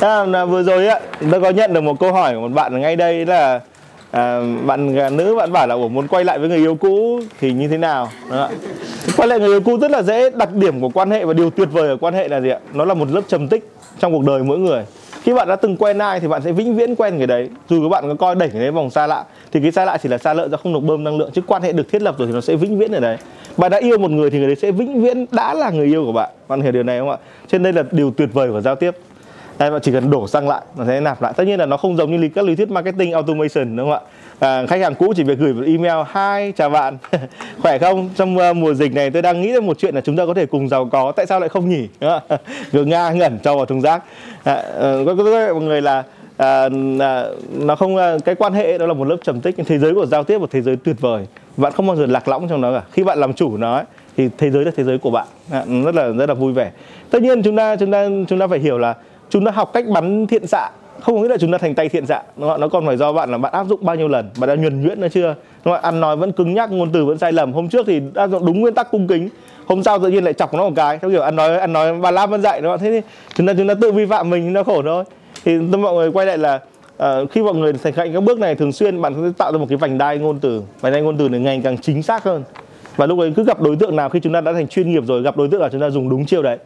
À, vừa rồi á, tôi có nhận được một câu hỏi của một bạn ở ngay đây là à, bạn nữ bạn bảo là Ủa, muốn quay lại với người yêu cũ thì như thế nào? Đó. quay lại người yêu cũ rất là dễ đặc điểm của quan hệ và điều tuyệt vời ở quan hệ là gì ạ? Nó là một lớp trầm tích trong cuộc đời mỗi người khi bạn đã từng quen ai thì bạn sẽ vĩnh viễn quen người đấy. Dù các bạn có coi đẩy người đấy vòng xa lạ, thì cái xa lạ chỉ là xa lợn ra không được bơm năng lượng, chứ quan hệ được thiết lập rồi thì nó sẽ vĩnh viễn ở đấy. Bạn đã yêu một người thì người đấy sẽ vĩnh viễn đã là người yêu của bạn. Bạn hiểu điều này không ạ? Trên đây là điều tuyệt vời của giao tiếp. Đây bạn chỉ cần đổ xăng lại, nó sẽ nạp lại. Tất nhiên là nó không giống như các lý thuyết marketing automation, đúng không ạ? À, khách hàng cũ chỉ việc gửi một email hai chào bạn. Khỏe không? Trong uh, mùa dịch này tôi đang nghĩ ra một chuyện là chúng ta có thể cùng giàu có tại sao lại không nhỉ ngờ nga ngẩn cho vào thùng rác. À, uh, có, có, có mọi người là à, à, nó không à, cái quan hệ đó là một lớp trầm tích thế giới của giao tiếp một thế giới tuyệt vời. Bạn không bao giờ lạc lõng trong nó cả. Khi bạn làm chủ nó ấy, thì thế giới là thế giới của bạn. À, rất là rất là vui vẻ. Tất nhiên chúng ta chúng ta chúng ta phải hiểu là chúng ta học cách bắn thiện xạ không có nghĩa là chúng ta thành tay thiện dạ. Đúng không? nó còn phải do bạn là bạn áp dụng bao nhiêu lần? Bạn đã nhuần nhuyễn nó chưa? Đúng không? ăn nói vẫn cứng nhắc ngôn từ vẫn sai lầm. Hôm trước thì áp dụng đúng nguyên tắc cung kính. Hôm sau tự nhiên lại chọc nó một cái. Theo kiểu ăn nói ăn nói bà lam vẫn dạy đúng không thế thì chúng ta chúng ta tự vi phạm mình nó khổ thôi. Thì mọi người quay lại là uh, khi mọi người thành cạnh các bước này thường xuyên bạn sẽ tạo ra một cái vành đai ngôn từ. Vành đai ngôn từ này ngày càng chính xác hơn. Và lúc ấy cứ gặp đối tượng nào khi chúng ta đã thành chuyên nghiệp rồi gặp đối tượng nào chúng ta dùng đúng chiêu đấy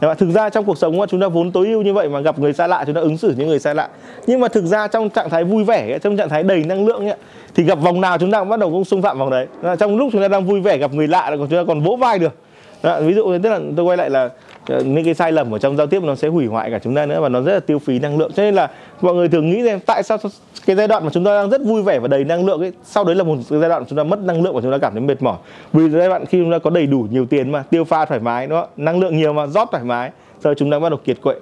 và thực ra trong cuộc sống mà chúng ta vốn tối ưu như vậy mà gặp người xa lạ chúng ta ứng xử như người xa lạ. Nhưng mà thực ra trong trạng thái vui vẻ trong trạng thái đầy năng lượng ấy, thì gặp vòng nào chúng ta cũng bắt đầu cũng xung phạm vòng đấy. Dạ, trong lúc chúng ta đang vui vẻ gặp người lạ là chúng ta còn vỗ vai được. Đó, ví dụ tức là tôi quay lại là Ờ, những cái sai lầm ở trong giao tiếp nó sẽ hủy hoại cả chúng ta nữa và nó rất là tiêu phí năng lượng. Cho nên là mọi người thường nghĩ rằng tại sao cái giai đoạn mà chúng ta đang rất vui vẻ và đầy năng lượng ấy, sau đấy là một cái giai đoạn chúng ta mất năng lượng và chúng ta cảm thấy mệt mỏi. Vì giai đoạn khi chúng ta có đầy đủ nhiều tiền mà, tiêu pha thoải mái đó năng lượng nhiều mà, rót thoải mái giờ chúng ta bắt đầu kiệt quệ.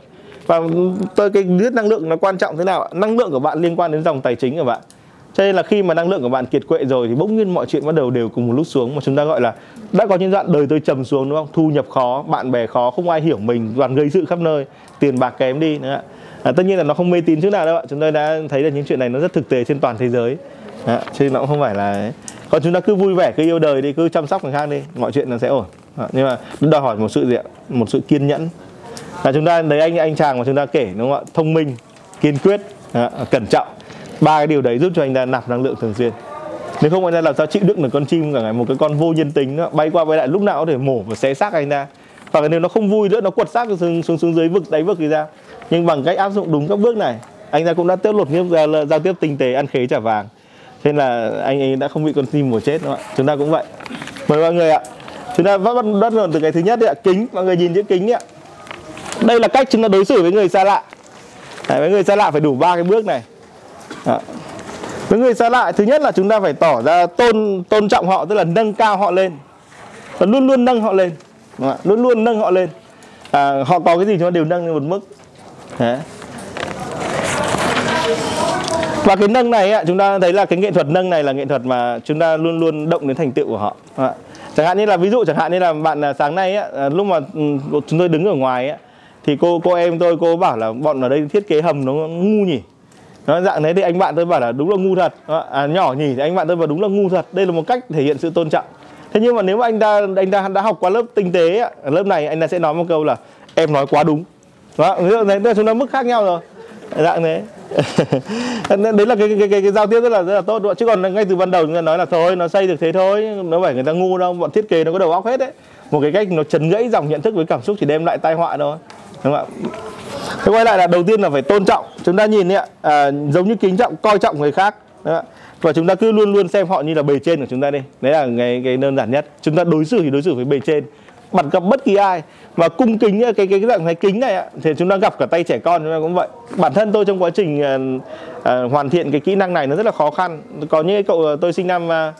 Và ừ, tôi cái biết năng lượng nó quan trọng thế nào năng lượng của bạn liên quan đến dòng tài chính của bạn cho nên là khi mà năng lượng của bạn kiệt quệ rồi thì bỗng nhiên mọi chuyện bắt đầu đều cùng một lúc xuống mà chúng ta gọi là đã có những đoạn đời tôi trầm xuống đúng không? Thu nhập khó bạn bè khó không ai hiểu mình toàn gây sự khắp nơi. Tiền bạc kém đi nữa à, tất nhiên là nó không mê tín chút nào đâu ạ. Chúng tôi đã thấy là những chuyện này nó rất thực tế trên toàn thế giới. À, cho nên nó cũng không phải là còn chúng ta cứ vui vẻ cứ yêu đời đi cứ chăm sóc người khác đi mọi chuyện nó sẽ ổn. À, nhưng mà đòi hỏi một sự gì ạ? Một sự kiên nhẫn. Là chúng ta đấy anh anh chàng mà chúng ta kể đúng không ạ? Thông minh kiên quyết à, cẩn trọng ba cái điều đấy giúp cho anh ta nạp năng lượng thường xuyên. Nếu không anh ta làm sao chịu đựng được con chim cả ngày? Một cái con vô nhân tính đó, bay qua bay lại lúc nào có thể mổ và xé xác anh ta. Và nếu nó không vui nữa nó quật xác xuống, xuống xuống dưới vực đáy vực thì ra. Nhưng bằng cách áp dụng đúng các bước này anh ta cũng đã tiết lột nghiêm giao tiếp tinh tế ăn khế trả vàng. Thế nên là anh ấy đã không bị con chim mổ chết đúng không ạ. Chúng ta cũng vậy. Mời mọi người ạ. Chúng ta bắt bắt đầu từ cái thứ nhất đấy ạ. Kính. Mọi người nhìn chữ kính đấy ạ. Đây là cách chúng ta đối xử với người xa lạ. Đấy, với người xa lạ phải đủ ba cái bước này đó. với người xa lạ thứ nhất là chúng ta phải tỏ ra tôn tôn trọng họ tức là nâng cao họ lên. Và luôn luôn nâng họ lên. Luôn luôn nâng họ lên. À, họ có cái gì chúng ta đều nâng lên một mức. Đấy. và cái nâng này chúng ta thấy là cái nghệ thuật nâng này là nghệ thuật mà chúng ta luôn luôn động đến thành tựu của họ. Chẳng hạn như là ví dụ chẳng hạn như là bạn à, sáng nay á, à, lúc mà ừ, chúng tôi đứng ở ngoài á, thì cô cô em tôi cô bảo là bọn ở đây thiết kế hầm nó ngu nhỉ? Nó dạng đấy thì anh bạn tôi bảo là đúng là ngu thật. À, nhỏ nhỉ thì anh bạn tôi bảo đúng là ngu thật. Đây là một cách thể hiện sự tôn trọng. Thế nhưng mà nếu mà anh ta anh ta đã học qua lớp tinh tế ở lớp này anh ta sẽ nói một câu là em nói quá đúng đó đấy là chúng ta mức khác nhau rồi. Dạng đấy đấy là cái cái, cái cái giao tiếp rất là rất là tốt. Chứ còn ngay từ ban đầu chúng ta nói là thôi nó xây được thế thôi nó phải người ta ngu đâu bọn thiết kế nó có đầu óc hết đấy một cái cách nó chấn gãy dòng nhận thức với cảm xúc chỉ đem lại tai họa thôi đúng không ạ? Thế quay lại là đầu tiên là phải tôn trọng. Chúng ta nhìn ạ à, giống như kính trọng coi trọng người khác. Đúng và chúng ta cứ luôn luôn xem họ như là bề trên của chúng ta đi. Đấy là cái cái đơn giản nhất. Chúng ta đối xử thì đối xử với bề trên. Bắt gặp bất kỳ ai và cung kính cái cái cái dạng thái kính này thì chúng ta gặp cả tay trẻ con chúng ta cũng vậy. Bản thân tôi trong quá trình uh, uh, hoàn thiện cái kỹ năng này nó rất là khó khăn. Có những cậu à, tôi sinh năm uh,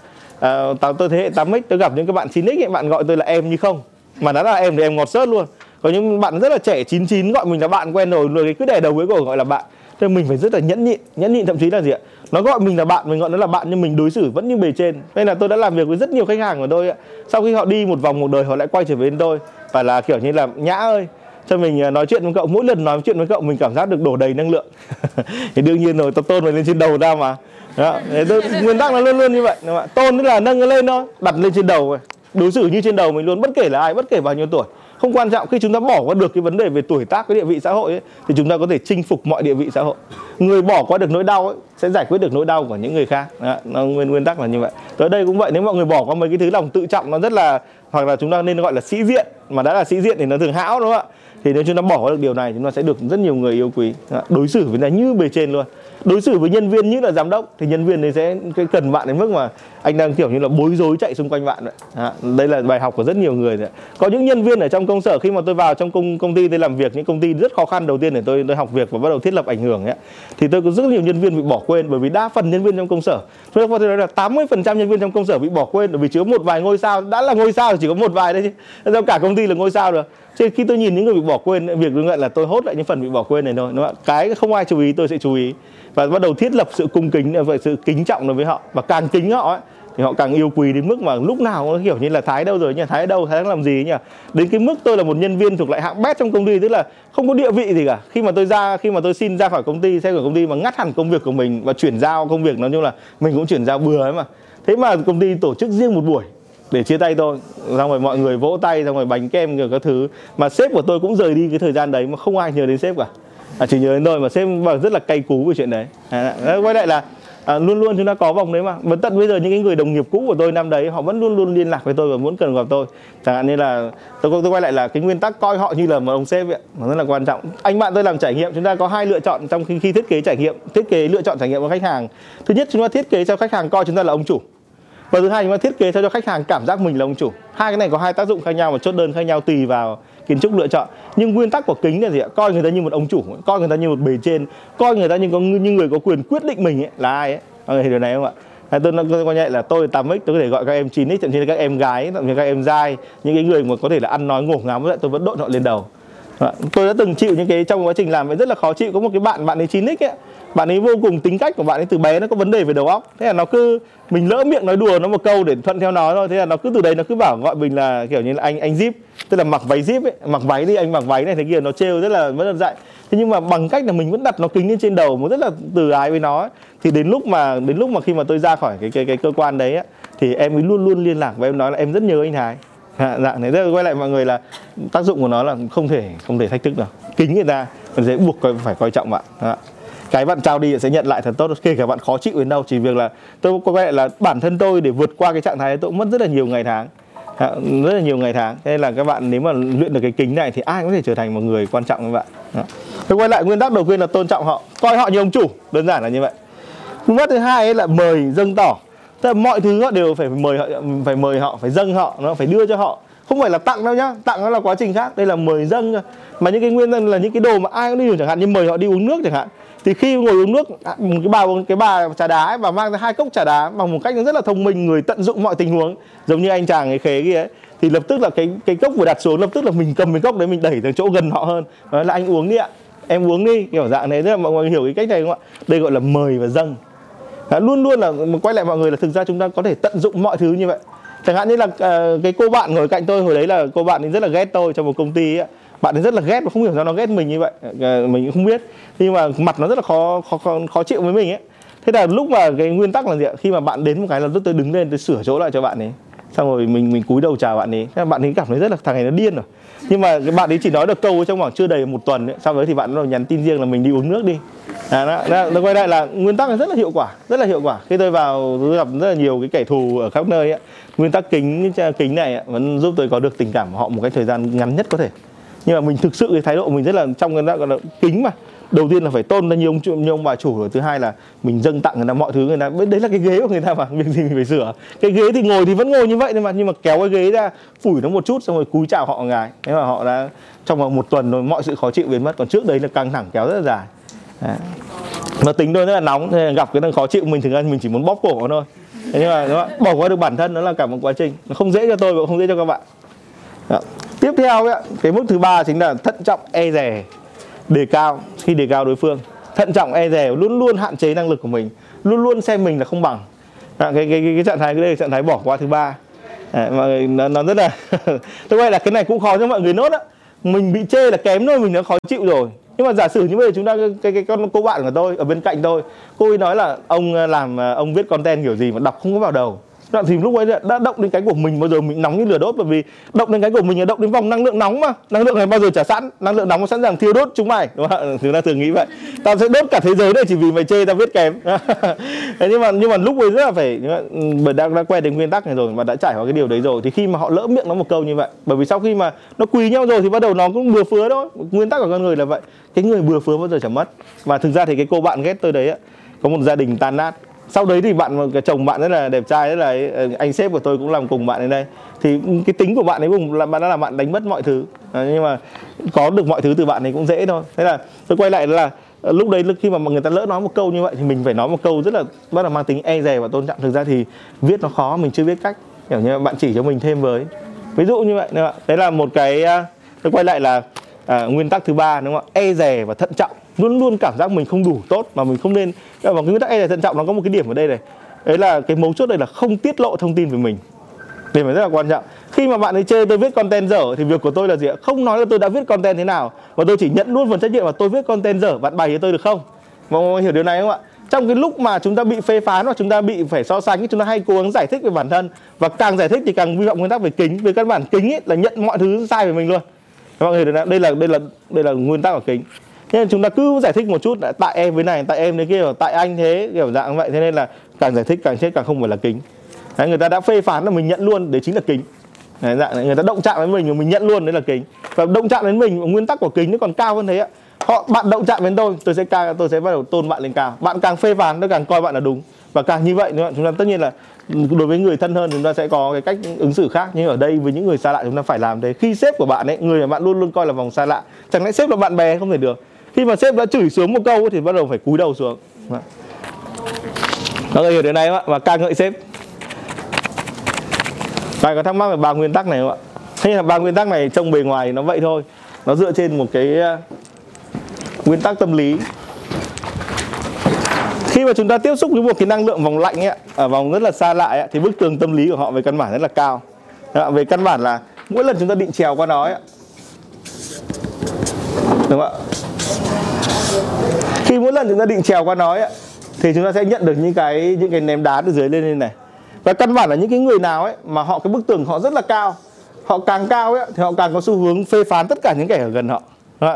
uh, tôi thế hệ 8x tôi gặp những các bạn 9x ấy, bạn gọi tôi là em như không. Mà nó là em thì em ngọt sớt luôn có những bạn rất là trẻ 99 gọi mình là bạn quen rồi rồi cứ để đầu cuối cổ gọi là bạn. Thế mình phải rất là nhẫn nhịn nhẫn nhịn thậm chí là gì ạ? Nó gọi mình là bạn mình gọi nó là bạn nhưng mình đối xử vẫn như bề trên. Nên là tôi đã làm việc với rất nhiều khách hàng của tôi ạ. Sau khi họ đi một vòng một đời họ lại quay trở về bên tôi. Và là kiểu như là nhã ơi cho mình à, nói chuyện với cậu. Mỗi lần nói chuyện với cậu mình cảm giác được đổ đầy năng lượng. Thì đương nhiên rồi tôi tôn mình lên trên đầu ra mà. Đó. Tôi, nguyên tắc nó luôn luôn như vậy. Đúng không? tôn tức là nâng lên thôi đặt lên trên đầu đối xử như trên đầu mình luôn bất kể là ai bất kể bao nhiêu tuổi không quan trọng khi chúng ta bỏ qua được cái vấn đề về tuổi tác cái địa vị xã hội ấy, thì chúng ta có thể chinh phục mọi địa vị xã hội. Người bỏ qua được nỗi đau ấy, sẽ giải quyết được nỗi đau của những người khác. Đó, nó nguyên nguyên tắc là như vậy. Tới đây cũng vậy nếu mọi người bỏ qua mấy cái thứ lòng tự trọng nó rất là hoặc là chúng ta nên gọi là sĩ diện mà đã là sĩ diện thì nó thường hão đúng không ạ? Thì nếu chúng ta bỏ qua được điều này chúng ta sẽ được rất nhiều người yêu quý. Đối xử với ta như bề trên luôn đối xử với nhân viên như là giám đốc thì nhân viên đấy sẽ cái cần bạn đến mức mà anh đang kiểu như là bối rối chạy xung quanh bạn vậy à, đây là bài học của rất nhiều người đấy. có những nhân viên ở trong công sở khi mà tôi vào trong công công ty tôi làm việc những công ty rất khó khăn đầu tiên để tôi tôi học việc và bắt đầu thiết lập ảnh hưởng ấy, thì tôi có rất nhiều nhân viên bị bỏ quên bởi vì đa phần nhân viên trong công sở tôi có thể nói là 80 phần trăm nhân viên trong công sở bị bỏ quên bởi vì chỉ có một vài ngôi sao đã là ngôi sao thì chỉ có một vài đấy chứ. Sao cả công ty là ngôi sao được? Thế khi tôi nhìn những người bị bỏ quên việc tôi nhận là tôi hốt lại những phần bị bỏ quên này thôi. Đúng không? cái không ai chú ý tôi sẽ chú ý. Và bắt đầu thiết lập sự cung kính ờ, và sự kính trọng đối với họ. Và càng kính họ ấy, thì họ càng yêu quý đến mức mà lúc nào cũng kiểu như là thái đâu rồi nhỉ? Thái đâu? Thái đang làm gì nhỉ? Đến cái mức tôi là một nhân viên thuộc lại hạng bét trong công ty tức là không có địa vị gì cả. Khi mà tôi ra khi mà tôi xin ra khỏi công ty xe của công ty mà ngắt hẳn công việc của mình và chuyển giao công việc nói chung là mình cũng chuyển giao bừa ấy mà. Thế mà công ty tổ chức riêng một buổi để chia tay tôi xong rồi mọi người vỗ tay xong rồi bánh kem rồi các thứ. Mà sếp của tôi cũng rời đi cái thời gian đấy mà không ai nhớ đến sếp cả. À, chỉ nhớ đến tôi mà sếp rất là cay cú về chuyện đấy. À, quay lại là à, luôn luôn chúng ta có vòng đấy mà. Và tận bây giờ những cái người đồng nghiệp cũ của tôi năm đấy họ vẫn luôn luôn liên lạc với tôi và muốn cần gặp tôi. Chẳng hạn như là tôi tôi quay lại là cái nguyên tắc coi họ như là một ông sếp nó rất là quan trọng. Anh bạn tôi làm trải nghiệm chúng ta có hai lựa chọn trong khi, khi thiết kế trải nghiệm thiết kế lựa chọn trải nghiệm của khách hàng. Thứ nhất chúng ta thiết kế cho khách hàng coi chúng ta là ông chủ và thứ hai chúng ta thiết kế cho khách hàng cảm giác mình là ông chủ? Hai cái này có hai tác dụng khác nhau và chốt đơn khác nhau tùy vào kiến trúc lựa chọn. Nhưng nguyên tắc của kính là gì ạ? Coi người ta như một ông chủ coi người ta như một bề trên coi người ta như có như người có quyền quyết định mình ấy, là ai ấy. Mọi người hiểu điều này không ạ? Tôi, tôi, tôi coi nhẹ là tôi 8 x tôi có thể gọi các em 9 x thậm chí là các em gái thậm chí các em dai những cái người mà có thể là ăn nói ngổ ngáo vậy tôi vẫn đội họ lên đầu. Vâng tôi đã từng chịu những cái trong quá trình làm rất là khó chịu. Có một cái bạn bạn ấy 9 x ấy bạn ấy vô cùng tính cách của bạn ấy từ bé nó có vấn đề về đầu óc. Thế là nó cứ mình lỡ miệng nói đùa nó một câu để thuận theo nó thôi. Thế là nó cứ từ đấy nó cứ bảo gọi mình là kiểu như là anh anh zip tức là mặc váy zip ấy mặc váy đi anh mặc váy này thế kia nó trêu rất là rất là dạy thế nhưng mà bằng cách là mình vẫn đặt nó kính lên trên đầu một rất là từ ái với nó ấy, thì đến lúc mà đến lúc mà khi mà tôi ra khỏi cái cái cái cơ quan đấy ấy, thì em ấy luôn luôn liên lạc và em nói là em rất nhớ anh Thái dạng dạ. Thế quay lại mọi người là tác dụng của nó là không thể không thể thách thức được. Kính người ta còn dễ buộc phải coi trọng bạn. Dạ cái bạn trao đi sẽ nhận lại thật tốt. Kể cả bạn khó chịu đến đâu, chỉ việc là tôi có vẻ là bản thân tôi để vượt qua cái trạng thái tôi cũng mất rất là nhiều ngày tháng. Rất là nhiều ngày tháng. Thế nên là các bạn nếu mà luyện được cái kính này thì ai cũng có thể trở thành một người quan trọng các bạn. Tôi quay lại, nguyên tắc đầu tiên là tôn trọng họ. Coi họ như ông chủ. Đơn giản là như vậy. Nguyên tắc thứ hai ấy là mời, dâng tỏ. Tức là mọi thứ họ đều phải mời họ, phải mời họ, phải dâng họ, nó phải đưa cho họ. Không phải là tặng đâu nhá. Tặng nó là quá trình khác. Đây là mời, dâng. Mà những cái nguyên nhân là những cái đồ mà ai cũng đi được chẳng hạn, như mời họ đi uống nước chẳng hạn thì khi ngồi uống nước à, một cái bà cái bà trà đá ấy, và mang ra hai cốc trà đá bằng một cách rất là thông minh người tận dụng mọi tình huống giống như anh chàng ấy khế kia ấy thì lập tức là cái cái cốc vừa đặt xuống lập tức là mình cầm cái cốc đấy mình đẩy tới chỗ gần họ hơn. Nói là anh uống đi ạ em uống đi kiểu dạng này rất là mọi người hiểu cái cách này không ạ? Đây gọi là mời và dâng. Đó, luôn luôn là quay lại mọi người là thực ra chúng ta có thể tận dụng mọi thứ như vậy. Chẳng hạn như là uh, cái cô bạn ngồi cạnh tôi hồi đấy là cô bạn ấy rất là ghét tôi trong một công ty ấy bạn ấy rất là ghét và không hiểu sao nó ghét mình như vậy. Ờ, mình cũng không biết. Nhưng mà mặt nó rất là khó khó khó, khó chịu với mình ấy. Thế là lúc mà cái nguyên tắc là gì ạ? Khi mà bạn đến một cái là tôi đứng lên tôi sửa chỗ lại cho bạn ấy. Xong rồi mình mình cúi đầu chào bạn ấy. Thế bạn ấy cảm thấy rất là thằng này nó điên rồi. Nhưng mà cái bạn ấy chỉ nói được câu trong khoảng chưa đầy một tuần ấy. sau đấy thì bạn nó nhắn tin riêng là mình đi uống nước đi. À, đó, đó, nó quay lại là nguyên tắc là rất là hiệu quả rất là hiệu quả. Khi tôi vào tôi gặp rất là nhiều cái kẻ thù ở khắp nơi ấy. nguyên tắc kính kính này ấy, vẫn giúp tôi có được tình cảm của họ một cái thời gian ngắn nhất có thể nhưng mà mình thực sự cái thái độ mình rất là trong cái gọi là kính mà. Đầu tiên là phải tôn ra như ông như ông bà chủ rồi thứ hai là mình dâng tặng người ta mọi thứ, người ta đấy là cái ghế của người ta mà, việc gì mình phải sửa. Cái ghế thì ngồi thì vẫn ngồi như vậy nhưng mà nhưng mà kéo cái ghế ra, phủi nó một chút, xong rồi cúi chào họ ngài thế mà họ đã trong vòng một tuần rồi mọi sự khó chịu biến mất, còn trước đấy là căng thẳng kéo rất là dài. Đấy. mà tính tôi rất là nóng nên gặp cái thằng khó chịu mình, thực ra mình chỉ muốn bóp cổ nó thôi. Thế nhưng mà bỏ qua được bản thân, nó là cả một quá trình. Nó không dễ cho tôi và không dễ cho các bạn. Đó tiếp theo ấy, cái mức thứ ba chính là thận trọng e rè. Đề cao khi đề cao đối phương thận trọng e rè luôn luôn hạn chế năng lực của mình luôn luôn xem mình là không bằng. À, cái, cái, cái, cái trạng thái cái đây là trạng thái bỏ qua thứ ba. À, mọi người nó, nó rất là tôi quay là cái này cũng khó cho mọi người nốt á. Mình bị chê là kém thôi mình đã khó chịu rồi. Nhưng mà giả sử như bây giờ chúng ta cái cái con cô bạn của tôi ở bên cạnh tôi cô ấy nói là ông ờ, làm ờ, ông viết content kiểu gì mà đọc không có vào đầu. Đoạn thì lúc ấy đã động đến cái của mình bao giờ mình nóng như lửa đốt bởi vì động đến cái của mình là động đến vòng năng lượng nóng mà. Năng lượng này bao giờ trả sẵn năng lượng nóng sẵn sàng thiêu đốt chúng mày. Đúng không chúng ta thường nghĩ vậy. Tao sẽ đốt cả thế giới này chỉ vì mày chê tao viết kém. Thế nhưng mà nhưng mà lúc ấy rất là phải ừ, bởi đã, đã quen đến nguyên tắc này rồi và đã trải qua cái điều đấy rồi thì khi mà họ lỡ miệng nó một câu như vậy bởi vì sau khi mà nó quỳ nhau rồi thì bắt đầu nó cũng bừa phứa thôi. Nguyên tắc của con người là vậy. Cái người bừa phứa bao giờ chẳng mất. Và thực ra thì cái cô bạn ghét tôi đấy á có một gia đình tan nát sau đấy thì bạn cái chồng bạn rất là đẹp trai rất là ờ, anh sếp của tôi cũng làm cùng bạn đến đây. Thì cái tính của bạn ấy cùng là bạn đã làm bạn đánh mất mọi thứ. À, nhưng mà có được mọi thứ từ bạn ấy cũng dễ thôi. Thế là tôi quay lại là ờ, lúc đấy khi mà người ta lỡ nói một câu như vậy thì mình phải nói một câu rất là bắt đầu mang tính e dè và tôn trọng. Thực ra thì viết nó khó mình chưa biết cách. Kiểu như bạn chỉ cho mình thêm với. Ví dụ như vậy đấy là một cái à, tôi quay lại là à, nguyên tắc thứ ba đúng không ạ? E dè và thận trọng luôn luôn cảm giác mình không đủ tốt mà mình không nên. Và cái nguyên tắc e dè thận trọng nó có một cái điểm ở đây này. Đấy là cái mấu chốt đây là không tiết lộ thông tin về mình. Điểm này rất là quan trọng. Khi mà bạn ấy chơi tôi viết content dở thì việc của tôi là gì ạ? Không nói là tôi đã viết content thế nào, mà tôi chỉ nhận luôn phần trách nhiệm là tôi viết content dở, bạn bày cho tôi được không? Mọi người hiểu điều này không ạ? Trong cái lúc mà chúng ta bị phê phán hoặc chúng ta bị phải so sánh, chúng ta hay cố gắng giải thích về bản thân. Và càng giải thích thì càng vi phạm nguyên tắc về kính. Về căn bản kính ấy là nhận mọi thứ sai về mình luôn. Mọi người hiểu đây là đây là đây là nguyên tắc của kính nên chúng ta cứ giải thích một chút tại em với này tại em thế kia tại anh thế kiểu dạng vậy. Thế nên là càng giải thích càng chết càng không phải là kính. Đấy, người ta đã phê phán là mình nhận luôn đấy chính là kính. Đấy, dạng này, người ta động chạm đến mình mà mình nhận luôn đấy là kính. Và động chạm đến mình nguyên tắc của kính nó còn cao hơn thế ạ. Họ bạn động chạm đến tôi tôi sẽ càng tôi sẽ bắt đầu tôn bạn lên cao. Bạn càng phê phán tôi càng coi bạn là đúng. Và càng như vậy nữa chúng ta tất nhiên là đối với người thân hơn chúng ta sẽ có cái cách ứng xử khác. Nhưng ở đây với những người xa lạ chúng ta phải làm thế. Khi sếp của bạn ấy người mà bạn luôn luôn coi là vòng xa lạ chẳng lẽ sếp là bạn bè? Không thể được khi mà sếp đã chửi xuống một câu thì bắt đầu phải cúi đầu xuống. Dạ. Mọi người hiểu đến này không ạ? Và ca ngợi sếp. Bạn có thắc mắc về ba nguyên tắc này không ạ? Hay là ba nguyên tắc này trông bề ngoài nó vậy thôi. Nó dựa trên một cái ờ, nguyên tắc tâm lý. Khi mà chúng ta tiếp xúc với một cái năng lượng vòng lạnh ấy, ở vòng rất là xa lạ ấy, thì bức tường tâm lý của họ về căn bản rất là cao. Dạ, về căn bản là mỗi lần chúng ta định trèo qua nó ấy, đúng không ạ? Khi mỗi lần chúng ta định trèo qua nó ấy, thì chúng ta sẽ nhận được những cái những cái ném đá từ dưới lên lên này. Và căn bản là những cái người nào ấy mà họ cái bức tường họ rất là cao họ càng cao ấy thì họ càng có xu hướng phê phán tất cả những kẻ ở gần họ.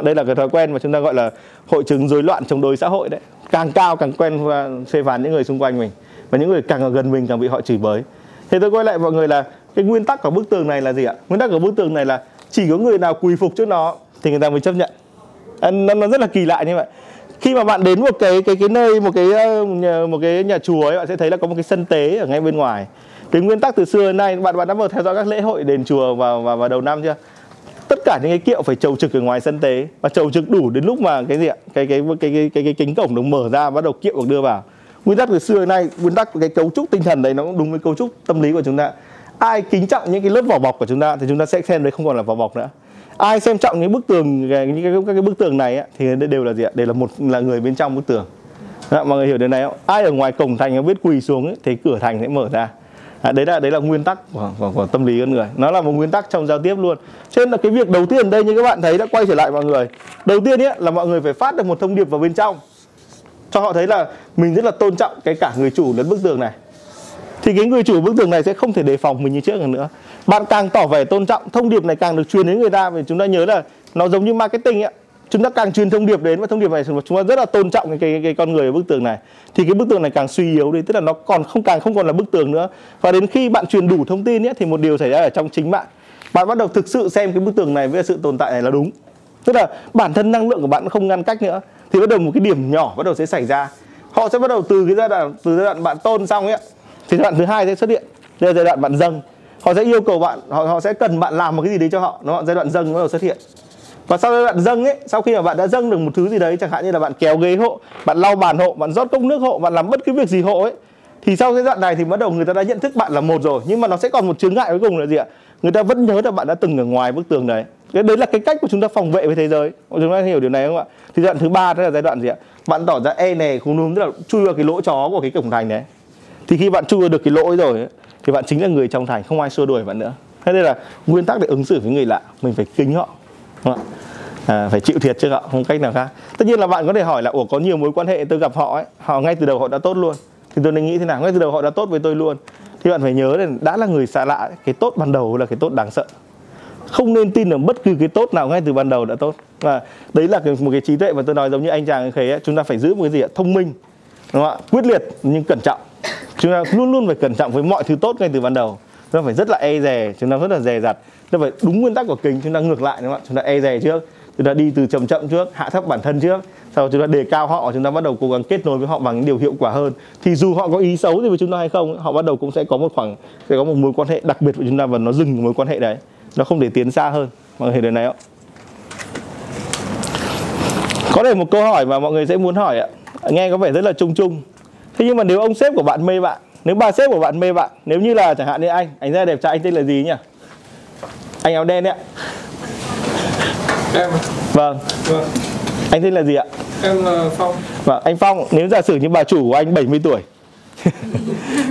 Đây là cái thói quen mà chúng ta gọi là hội chứng rối loạn chống đối xã hội đấy. Càng cao càng quen và phê phán những người xung quanh mình và những người càng ở gần mình càng bị họ chửi bới. Thì tôi quay lại mọi người là cái nguyên tắc của bức tường này là gì ạ? Nguyên tắc của bức tường này là chỉ có người nào quỳ phục trước nó thì người ta mới chấp nhận. Nó, nó rất là kỳ lạ như vậy khi mà bạn đến một cái cái cái nơi một cái ờ, một cái nhà chùa ấy bạn sẽ thấy là có một cái sân tế ở ngay bên ngoài. Cái nguyên tắc từ xưa đến nay bạn bạn đã vào theo dõi các lễ hội đền chùa vào vào, vào đầu năm chưa? Tất cả những cái kiệu phải chầu trực ở ngoài sân tế và chầu trực đủ đến lúc mà cái gì ạ? Cái cái cái cái cái, cái, kính cổng được mở ra bắt đầu kiệu được đưa vào. Nguyên tắc từ xưa đến nay nguyên tắc cái cấu trúc tinh thần đấy nó cũng đúng với cấu trúc tâm lý của chúng ta. Ai kính trọng những cái lớp vỏ bọc của chúng ta thì chúng ta sẽ xem đấy không còn là vỏ bọc nữa ai xem trọng những bức tường những cái các cái bức tường này thì đều là gì ạ? Đều là một là người bên trong bức tường. Đó, mọi người hiểu điều này không? Ai ở ngoài cổng thành biết quỳ xuống ấy, thì cửa thành sẽ mở ra. À, đấy là đấy là nguyên tắc của, của, của tâm lý con người. Nó là một nguyên tắc trong giao tiếp luôn. Cho nên là cái việc đầu tiên đây như các bạn thấy đã quay trở lại mọi người. Đầu tiên ấy là mọi người phải phát được một thông điệp vào bên trong. Cho họ thấy là mình rất là tôn trọng cái cả người chủ lẫn bức tường này. Thì cái người chủ bức tường này sẽ không thể đề phòng mình như trước nữa bạn càng tỏ vẻ tôn trọng thông điệp này càng được truyền đến người ta vì chúng ta nhớ là nó giống như marketing ạ. Chúng ta càng truyền thông điệp đến và thông điệp này chúng ta rất là tôn trọng cái, cái, cái con người ở bức tường này. Thì cái bức tường này càng suy yếu đi tức là nó còn không càng không còn là bức tường nữa. Và đến khi bạn truyền đủ thông tin ấy, thì một điều xảy ra ở trong chính bạn. Bạn bắt đầu thực sự xem cái bức tường này với sự tồn tại này là đúng. Tức là bản thân năng lượng của bạn không ngăn cách nữa thì bắt đầu một cái điểm nhỏ bắt đầu sẽ xảy ra. Họ sẽ bắt đầu từ cái giai đoạn từ giai đoạn bạn tôn xong ấy thì giai đoạn thứ hai sẽ xuất hiện. Đây là giai đoạn bạn dâng họ sẽ yêu cầu bạn, họ họ sẽ cần bạn làm một cái gì đấy cho họ. Nó giai đoạn dâng bắt đầu xuất hiện. Và sau giai đoạn dâng ấy, sau khi mà bạn đã dâng được một thứ gì đấy, chẳng hạn như là bạn kéo ghế hộ, bạn lau bàn hộ, bạn rót cốc nước hộ, bạn làm bất cứ việc gì hộ ấy, thì sau cái đoạn này thì bắt đầu người ta đã nhận thức bạn là một rồi. Nhưng mà nó sẽ còn một chướng ngại cuối cùng là gì ạ? Người ta vẫn nhớ là bạn đã từng ở ngoài bức tường đấy. Cái đấy là cái cách của chúng ta phòng vệ với thế giới. Chúng ta hiểu điều này không ạ? Thì giai đoạn thứ ba đó là giai đoạn gì ạ? Bạn tỏ ra e nè không đúng tức là chui vào cái lỗ chó của cái cổng thành đấy thì khi bạn chui được cái lỗi rồi ấy, thì bạn chính là người trong thành không ai xua đuổi bạn nữa. Thế nên là nguyên tắc để ứng xử với người lạ mình phải kính họ à, phải chịu thiệt chứ ạ không cách nào khác. Tất nhiên là bạn có thể hỏi là ủa có nhiều mối quan hệ tôi gặp họ ấy họ ngay từ đầu họ đã tốt luôn. Thì tôi nên nghĩ thế nào? Ngay từ đầu họ đã tốt với tôi luôn. Thì bạn phải nhớ là đã là người xa lạ cái tốt ban đầu là cái tốt đáng sợ. Không nên tin ở bất cứ cái tốt nào ngay từ ban đầu đã tốt. Và đấy là một cái trí tuệ mà tôi nói giống như anh chàng khế chúng ta phải giữ một cái gì ạ? Thông minh đúng không ạ? Quyết liệt nhưng cẩn trọng chúng ta luôn luôn phải cẩn trọng với mọi thứ tốt ngay từ ban đầu. Chúng ta phải rất là e dè, chúng ta rất là dè dặt. Chúng ta phải đúng nguyên tắc của kính, chúng ta ngược lại, đúng không ạ? Chúng ta e dè trước, chúng ta đi từ chậm chậm trước, hạ thấp bản thân trước, sau chúng ta đề cao họ, chúng ta bắt đầu cố gắng kết nối với họ bằng những điều hiệu quả hơn. Thì dù họ có ý xấu gì với chúng ta hay không, họ bắt đầu cũng sẽ có một khoảng, sẽ có một mối quan hệ đặc biệt với chúng ta và nó dừng mối quan hệ đấy. Nó không để tiến xa hơn. Mọi người hiểu điều này không? Có thể một câu hỏi mà mọi người sẽ muốn hỏi ạ. Nghe có vẻ rất là chung chung thế nhưng mà nếu ông sếp của bạn mê bạn nếu bà sếp của bạn mê bạn nếu như là chẳng hạn như anh anh rất đẹp trai anh tên là gì nhỉ? Anh áo đen đấy ạ. Em vâng. Vâng. Anh tên là gì ạ? Em là phong. Vâng anh phong nếu giả sử như bà chủ của anh 70 tuổi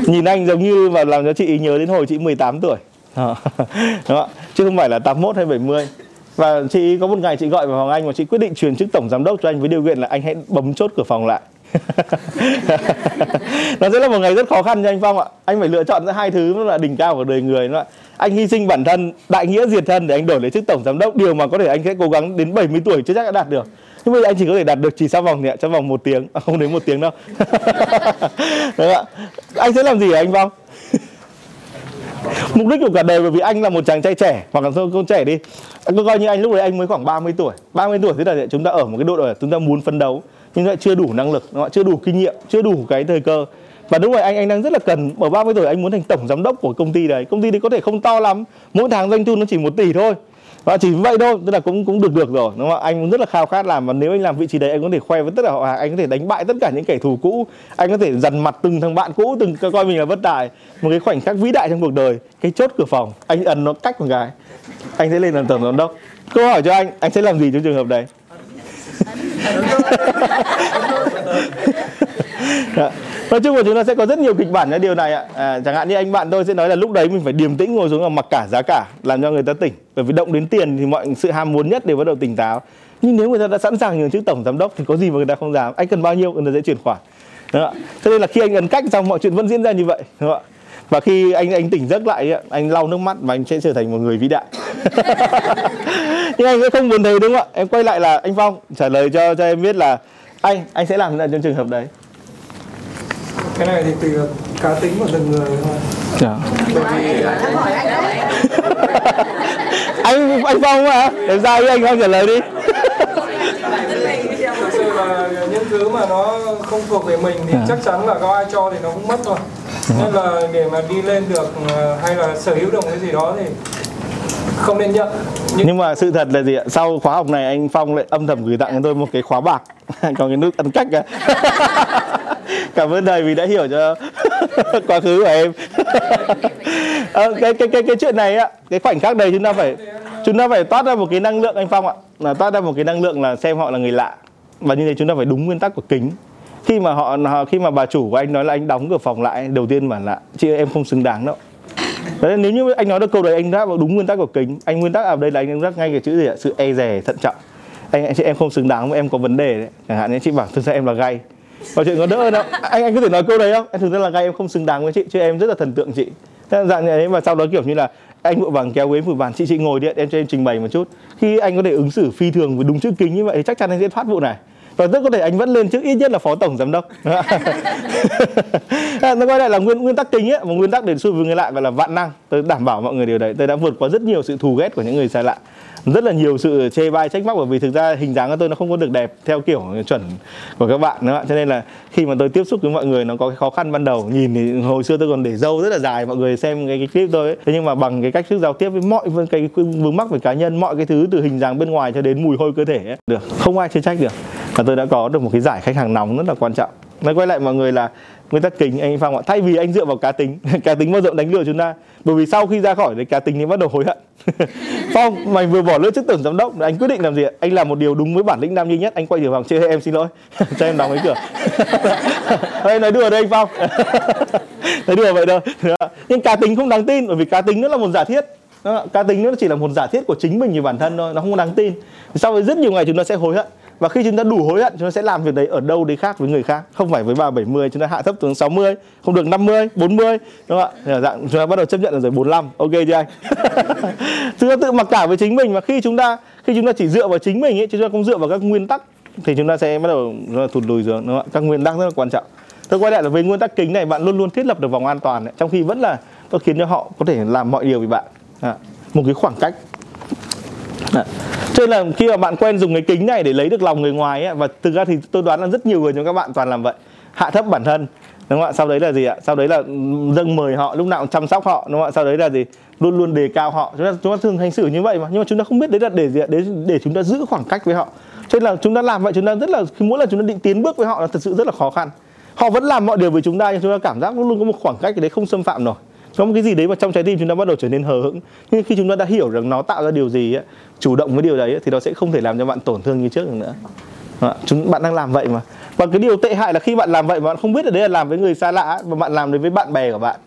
nhìn anh giống như và làm cho chị nhớ đến hồi chị 18 tuổi. Đó. đúng không ạ? Chứ không phải là 81 hay 70 và chị có một ngày chị gọi vào phòng anh và chị quyết định truyền chức tổng giám đốc cho anh với điều kiện là anh hãy bấm chốt cửa phòng lại nó sẽ là một ngày rất khó khăn cho anh Phong ạ. Anh phải lựa chọn giữa hai thứ nó là đỉnh cao của đời người đó anh hy sinh bản thân đại nghĩa diệt thân để anh đổi lấy chức tổng giám đốc. Điều mà có thể anh sẽ cố gắng đến 70 tuổi chưa chắc đã đạt được. Nhưng bây giờ anh chỉ có thể đạt được chỉ sau vòng nhẹ trong vòng một tiếng à, không đến một tiếng đâu. Đấy ạ. Anh sẽ làm gì hả anh Phong? Mục đích của cả đời bởi vì anh là một chàng trai trẻ. Hoặc là con trẻ đi. Anh cứ coi như anh lúc đấy anh mới khoảng 30 tuổi. 30 tuổi thế là chúng ta ở một cái độ tuổi chúng ta muốn phấn đấu nhưng lại chưa đủ năng lực, đúng không? chưa đủ kinh nghiệm, chưa đủ cái thời cơ. Và đúng rồi, anh anh đang rất là cần, ở 30 tuổi anh muốn thành tổng giám đốc của công ty đấy. Công ty đấy có thể không to lắm, mỗi tháng doanh thu nó chỉ một tỷ thôi. Và chỉ vậy thôi, tức là cũng cũng được được rồi, đúng không anh cũng rất là khao khát làm, và nếu anh làm vị trí đấy, anh có thể khoe với tất cả họ hàng, anh có thể đánh bại tất cả những kẻ thù cũ. Anh có thể dằn mặt từng thằng bạn cũ, từng coi mình là bất tài. Một cái khoảnh khắc vĩ đại trong cuộc đời, cái chốt cửa phòng, anh ấn nó cách một cái anh sẽ lên làm tổng giám đốc. Câu hỏi cho anh anh sẽ làm gì trong trường hợp đấy? nói chung là chúng ta sẽ có rất nhiều kịch bản cho điều này ạ. À, chẳng hạn như anh bạn tôi sẽ nói là lúc đấy mình phải điềm tĩnh ngồi xuống và mặc cả giá cả làm cho người ta tỉnh. Bởi vì động đến tiền thì mọi sự ham muốn nhất đều bắt đầu tỉnh táo. Nhưng nếu người ta đã sẵn sàng nhường chức tổng giám đốc thì có gì mà người ta không dám. Anh cần bao nhiêu người ta sẽ chuyển khoản. Đúng không ạ? Cho nên là khi anh ấn cách xong mọi chuyện vẫn diễn ra như vậy. Đúng không ạ? Và khi anh anh tỉnh giấc lại anh lau nước mắt và anh sẽ trở thành một người vĩ đại. Nhưng anh sẽ không muốn thấy đúng không ạ? Em quay lại là anh phong trả lời cho cho em biết là anh anh sẽ làm thế nào trong trường hợp đấy. Cái này thì tùy vào cá tính của từng người thôi. Dạ. anh anh phong mà để ra với anh phong trả lời đi thực sự là những thứ mà nó không thuộc về mình thì À. chắc chắn là có ai cho thì nó cũng mất thôi. Nên là để mà đi lên được ờ, hay là sở hữu được cái gì đó thì không nên nhận. Nhưng nhưng mà sự thật là gì ạ? Sau khóa học này anh phong lại âm thầm gửi tặng cho tôi một cái khóa bạc còn cái nước ăn cách à cảm ơn thầy vì đã hiểu cho quá khứ của em. Ờ, cái cái cái cái chuyện này á cái khoảnh khắc này chúng ta phải chúng ta phải toát ra một cái năng lượng anh phong ạ. Là toát ra một cái năng lượng là xem họ là người lạ và như thế chúng ta phải đúng nguyên tắc của kính. Khi mà họ họ- khi mà bà chủ của anh nói là anh đóng cửa phòng lại đầu tiên mà là chị ơi, em không xứng đáng đâu. Đấy, nếu như anh nói được câu đấy anh đáp vào đúng nguyên tắc của kính. Anh nguyên tắc ở đây là anh rất ngay cái chữ gì ạ? Sự e dè thận trọng. Anh chị em không xứng đáng em có vấn đề đấy. Chẳng hạn như chị bảo thực ra em là gay. Và chuyện có đỡ hơn không? Anh anh có thể nói câu đấy không? Em thực ra là gay em không xứng đáng với chị chứ em rất là thần tượng chị. Thế dạng như thế và sau đó kiểu như là anh vội vàng kéo ghế phủ bàn chị chị ngồi điện em cho em trình bày một chút. Khi anh có thể ứng xử phi thường với đúng chữ kính như vậy thì chắc chắn anh sẽ thoát vụ này và rất có thể anh vẫn lên trước ít nhất là phó tổng giám đốc. Nó quay lại là nguyên nguyên tắc kính ấy một nguyên tắc để xui với người lạ gọi là vạn năng. Tôi đảm bảo mọi người điều đấy. Tôi đã vượt qua rất nhiều sự thù ghét của những người xa lạ. Rất là nhiều sự chê bai trách móc bởi vì thực ra hình dáng của tôi nó không có được đẹp theo kiểu chuẩn của các bạn nữa cho nên là khi mà tôi tiếp xúc với mọi người nó có cái khó khăn ban đầu. Nhìn thì hồi xưa tôi còn để dâu rất là dài mọi người xem cái, cái clip tôi ấy. thế nhưng mà bằng cái cách thức giao tiếp với mọi cái vướng mắc về cá nhân mọi cái thứ từ hình dáng bên ngoài cho đến mùi hôi cơ thể ấy. được. Không ai chê trách được và tôi đã có được một cái giải khách hàng nóng rất là quan trọng. Nói quay lại mọi người là nguyên tắc kính anh Phong ạ. Thay vì anh dựa vào cá tính cá tính bao giờ đánh lừa chúng ta. Bởi vì sau khi ra khỏi cái cá tính thì bắt đầu hối hận. Phong, mày vừa bỏ lỡ chức tổng giám đốc, anh quyết định làm gì anh làm một điều đúng với bản lĩnh nam duy nhất. Anh quay trở vòng chơi em xin lỗi. Cho em đóng cái cửa. Đây nói đùa đây anh Phong. Nói đùa vậy thôi. Nhưng cá tính không đáng tin, bởi vì cá tính nó là một giả thiết. Cá tính nó chỉ là một giả thiết của chính mình về bản thân thôi, nó không đáng tin. Sau với rất nhiều ngày chúng ta sẽ hối hận và khi chúng ta đủ hối hận chúng ta sẽ làm việc đấy ở đâu đấy khác với người khác. Không phải với ba 70 chúng ta hạ thấp xuống 60 không được 50 40 đúng không ạ? Dạng chúng ta bắt đầu chấp nhận là rồi 45 ok chưa anh? Chúng ta tự mặc cả với chính mình và khi chúng ta khi chúng ta chỉ dựa vào chính mình ấy chúng ta không dựa vào các nguyên tắc thì chúng ta sẽ bắt đầu thụt lùi xuống đúng không ạ? Các nguyên tắc rất là quan trọng. Tôi quay lại là với nguyên tắc kính này bạn luôn luôn thiết lập được vòng an toàn ấy, trong khi vẫn là tôi khiến cho họ có thể làm mọi điều vì bạn. À, một cái khoảng cách Dạ. cho nên là khi mà bạn quen dùng cái kính này để lấy được lòng người ngoài ấy, và thực ra thì tôi đoán là rất nhiều người trong các bạn toàn làm vậy. Hạ thấp bản thân đúng không ạ? Sau đấy là gì ạ? Sau đấy là dâng mời họ lúc nào cũng chăm sóc họ đúng không ạ? Sau đấy là gì? Luôn luôn đề cao họ. Chúng ta chúng ta thường hành xử như vậy mà nhưng mà chúng ta không biết đấy là để gì ạ? Để để chúng ta giữ khoảng cách với họ. Cho nên là chúng ta làm vậy chúng ta rất là mỗi lần chúng ta định tiến bước với họ là thật sự rất là khó khăn. Họ vẫn làm mọi điều với chúng ta nhưng chúng ta cảm giác luôn luôn có một khoảng cách đấy không xâm phạm nổi có một cái gì đấy mà trong trái tim chúng ta bắt đầu trở nên hờ hững. Nhưng khi chúng ta đã hiểu rằng nó tạo ra điều gì ấy, chủ động với điều đấy thì nó sẽ không thể làm cho bạn tổn thương như trước được nữa. Chúng bạn đang làm vậy mà. Và cái điều tệ hại là khi bạn làm vậy mà bạn không biết là đấy là làm với người xa lạ mà bạn làm đấy với bạn bè của bạn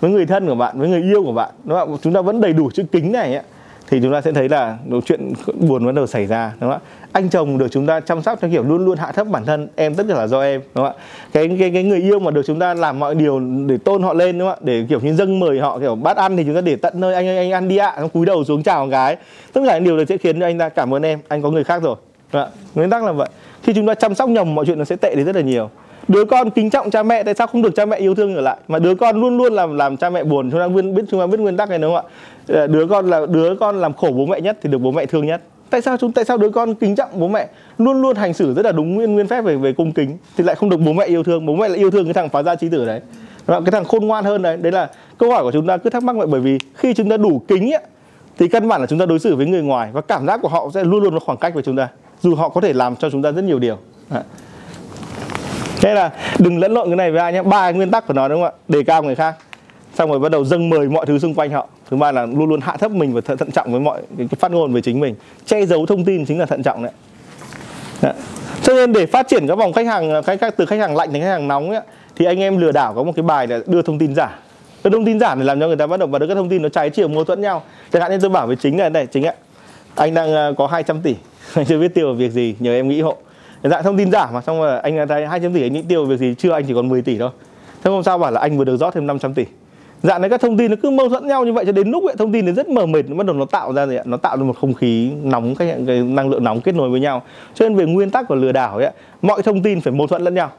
với người thân của bạn với người yêu của bạn. Đúng không? chúng ta vẫn đầy đủ chữ kính này ấy, thì chúng ta sẽ thấy là chuyện buồn bắt đầu xảy ra đúng không ạ? Anh chồng được chúng ta chăm sóc theo kiểu luôn luôn hạ thấp bản thân em tất cả là do em đúng không ạ? Cái cái cái người yêu mà được chúng ta làm mọi điều để tôn họ lên đúng không ạ? Để kiểu như dâng mời họ kiểu bát ăn thì chúng ta để tận nơi anh anh, anh ăn đi ạ à, cúi đầu xuống chào một cái tất cả những điều đó sẽ khiến cho anh ta cảm ơn em anh có người khác rồi đúng không ạ? Nguyên tắc là vậy. Khi chúng ta chăm sóc nhầm mọi chuyện nó sẽ tệ đi rất là nhiều đứa con kính trọng cha mẹ tại sao không được cha mẹ yêu thương trở lại? Mà đứa con luôn luôn làm làm cha mẹ buồn. Chúng ta biết chúng ta biết nguyên tắc này đúng không ạ? Ờ, đứa con là đứa con làm khổ bố mẹ nhất thì được bố mẹ thương nhất. Tại sao chúng tại sao đứa con kính trọng bố mẹ luôn luôn hành xử rất là đúng nguyên nguyên phép về về cung kính thì lại không được bố mẹ yêu thương? Bố mẹ lại yêu thương cái thằng phá gia trí tử đấy. Cái thằng khôn ngoan hơn đấy. Đấy là câu hỏi của chúng ta cứ thắc mắc vậy bởi vì khi chúng ta đủ kính ấy, thì căn bản là chúng ta đối xử với người ngoài và cảm giác của họ sẽ luôn luôn có khoảng cách với chúng ta dù họ có thể làm cho chúng ta rất nhiều điều thế là đừng lẫn lộn cái này với ai nhé ba nguyên tắc của nó đúng không ạ? Đề cao người khác. Xong rồi bắt đầu dâng mời mọi thứ xung quanh họ. Thứ ba là luôn luôn hạ thấp mình và thận, thận trọng với mọi cái phát ngôn về chính mình. Che giấu thông tin chính là thận trọng đấy, đấy. cho nên để phát triển các vòng khách hàng khách, khách từ khách hàng lạnh đến khách hàng nóng ấy, thì anh em lừa đảo có một cái bài là đưa thông tin giả. Đưa thông tin giả để làm cho người ta bắt đầu vào được các thông tin nó trái chiều mâu thuẫn nhau. Chẳng hạn như tôi bảo với chính là này chính ạ anh đang ờ, có 200 tỷ anh chưa biết tiêu vào việc gì nhờ em nghĩ hộ dạng thông tin giả mà. Xong rồi anh thấy 200 tỷ anh nghĩ tiêu việc gì chưa? Anh chỉ còn 10 tỷ thôi. Thế hôm sau bảo là anh vừa được rót thêm 500 tỷ. Dạng này các thông tin nó cứ mâu thuẫn nhau như vậy cho đến lúc ấy, thông tin nó rất mờ mịt nó bắt đầu nó tạo ra gì ạ? Nó tạo ra một không khí nóng cái, cái năng lượng nóng kết nối với nhau. Cho nên về nguyên tắc của lừa đảo ấy mọi thông tin phải mâu thuẫn lẫn nhau.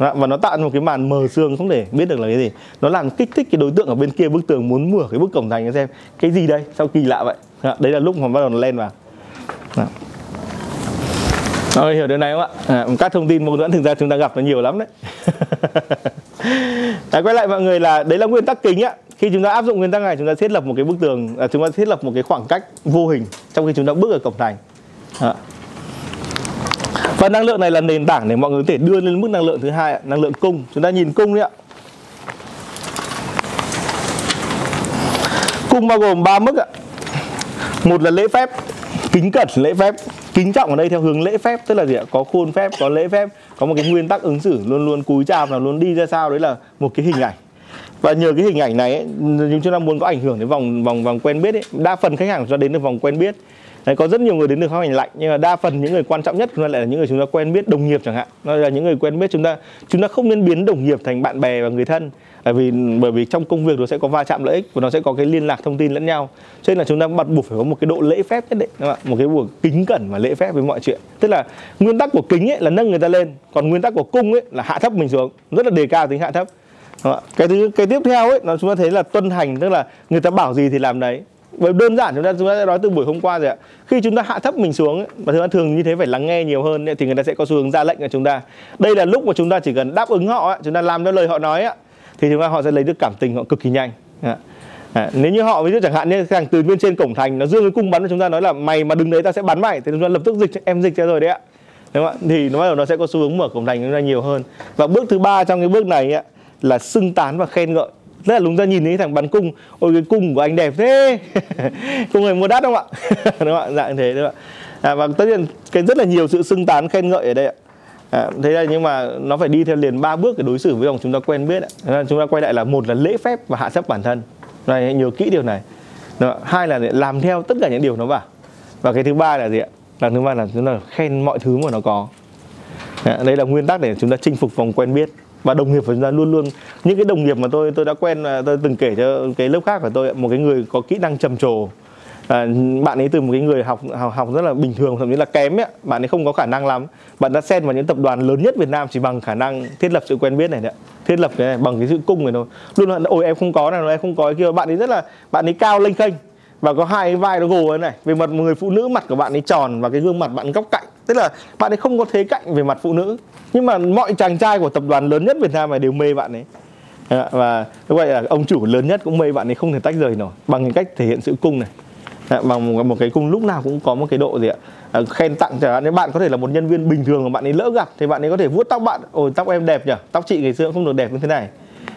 Dạ, và nó tạo ra một cái màn mờ sương không thể biết được là cái gì. Nó làm kích thích cái đối tượng ở bên kia bức tường muốn mở cái bức cổng thành xem. Cái gì đây? Sao kỳ lạ vậy? Dạ, đấy là lúc mà bắt đầu nó lên vào. Dạ rồi hiểu điều này không ạ? À, các thông tin mâu thuẫn thực ra chúng ta gặp nó nhiều lắm đấy. đấy à, quay lại mọi người là đấy là nguyên tắc kính á. Khi chúng ta áp dụng nguyên tắc này chúng ta thiết lập một cái bức tường, à, chúng ta thiết lập một cái khoảng cách vô hình trong khi chúng ta bước ở cổng thành. À. Và năng lượng này là nền tảng để mọi người có thể đưa lên mức năng lượng thứ hai, năng lượng cung. Chúng ta nhìn cung đấy ạ. Cung bao gồm 3 mức ạ. Một là lễ phép, kính cẩn lễ phép kính trọng ở đây theo hướng lễ phép tức là gì ạ? Có khuôn phép có lễ phép có một cái nguyên tắc ứng xử luôn luôn cúi chào và luôn đi ra sao đấy là một cái hình ảnh. Và nhờ cái hình ảnh này ấy, chúng ta muốn có ảnh hưởng đến vòng vòng vòng quen biết ấy đa phần khách hàng chúng ta đến được vòng quen biết. Đấy, có rất nhiều người đến được khách hàng lạnh nhưng mà đa phần những người quan trọng nhất chúng ta lại là những người chúng ta quen biết đồng nghiệp chẳng hạn. Nó là những người quen biết chúng ta chúng ta không nên biến đồng nghiệp thành bạn bè và người thân. Bởi vì bởi vì trong công việc nó sẽ có va chạm lợi ích và nó sẽ có cái liên lạc thông tin lẫn nhau. Cho nên là chúng ta bắt buộc phải có một cái độ lễ phép nhất định một cái buộc kính cẩn và lễ phép với mọi chuyện. Tức là nguyên tắc của kính ấy là nâng người ta lên còn nguyên tắc của cung ấy là hạ thấp mình xuống. Rất là đề cao tính hạ thấp cái thứ cái tiếp theo ấy là chúng ta thấy là tuân hành tức là người ta bảo gì thì làm đấy và đơn giản chúng ta chúng ta đã nói từ buổi hôm qua rồi ạ. Khi chúng ta hạ thấp mình xuống và thường thường như thế phải lắng nghe nhiều hơn thì người ta sẽ có xu hướng ra lệnh cho chúng ta. Đây là lúc mà chúng ta chỉ cần đáp ứng họ chúng ta làm theo lời họ nói thì chúng ta họ sẽ lấy được cảm tình họ cực kỳ nhanh. À, nếu như họ ví dụ chẳng hạn như thằng từ bên trên cổng thành nó dương cái cung bắn cho chúng ta nói là mày mà đứng đấy ta sẽ bắn mày thì chúng ta lập tức dịch em dịch ra rồi đấy ạ. Đúng không ạ? Thì nó bắt đầu nó sẽ có xu hướng mở cổng thành chúng ta nhiều hơn. Và bước thứ ba trong cái bước này là xưng tán và khen ngợi rất là lúng ra nhìn thấy thằng bắn cung. Ôi cái cung của anh đẹp thế. Cung này mua đắt không ạ? Đúng không ạ dạng thế đúng không ạ. À, và tất nhiên cái rất là nhiều sự xưng tán khen ngợi ở đây ạ. À, thế là nhưng mà nó phải đi theo liền ba bước để đối xử với dòng chúng ta quen biết ạ. chúng ta quay lại là một là lễ phép và hạ thấp bản thân. Này nhớ kỹ điều này. Đó. hai là làm theo tất cả những điều nó bảo. Và cái thứ ba là gì ạ? Là thứ ba là chúng ta khen mọi thứ mà nó có. À, đây là nguyên tắc để chúng ta chinh phục vòng quen biết và đồng nghiệp của chúng ta luôn luôn những cái đồng nghiệp mà tôi tôi đã quen à, tôi từng kể cho cái lớp khác của tôi một cái người có kỹ năng trầm trồ. À, bạn ấy từ một cái người học học, học rất là bình thường thậm chí là kém ấy, bạn ấy không có khả năng lắm. Bạn đã xen vào những tập đoàn lớn nhất Việt Nam chỉ bằng khả năng thiết lập sự quen biết này đấy thiết lập cái này bằng cái sự cung này thôi. Luôn là ôi em không có này em không có cái kia. Bạn ấy rất là bạn ấy cao lênh khênh và có hai cái vai nó gồ này về mặt một người phụ nữ mặt của bạn ấy tròn và cái gương mặt bạn góc cạnh. Tức là bạn ấy không có thế cạnh về mặt phụ nữ. Nhưng mà mọi chàng trai của tập đoàn lớn nhất Việt Nam này đều mê bạn ấy. Và như vậy là ông chủ lớn nhất cũng mê bạn ấy không thể tách rời nổi. Bằng cái cách thể hiện sự cung này. Bằng một, một cái cung lúc nào cũng có một cái độ gì ạ? À, khen tặng chẳng hạn. Nếu bạn có thể là một nhân viên bình thường mà bạn ấy lỡ gặp thì bạn ấy có thể vuốt tóc bạn. Ôi tóc em đẹp nhỉ? Tóc chị ngày xưa không được đẹp như thế này.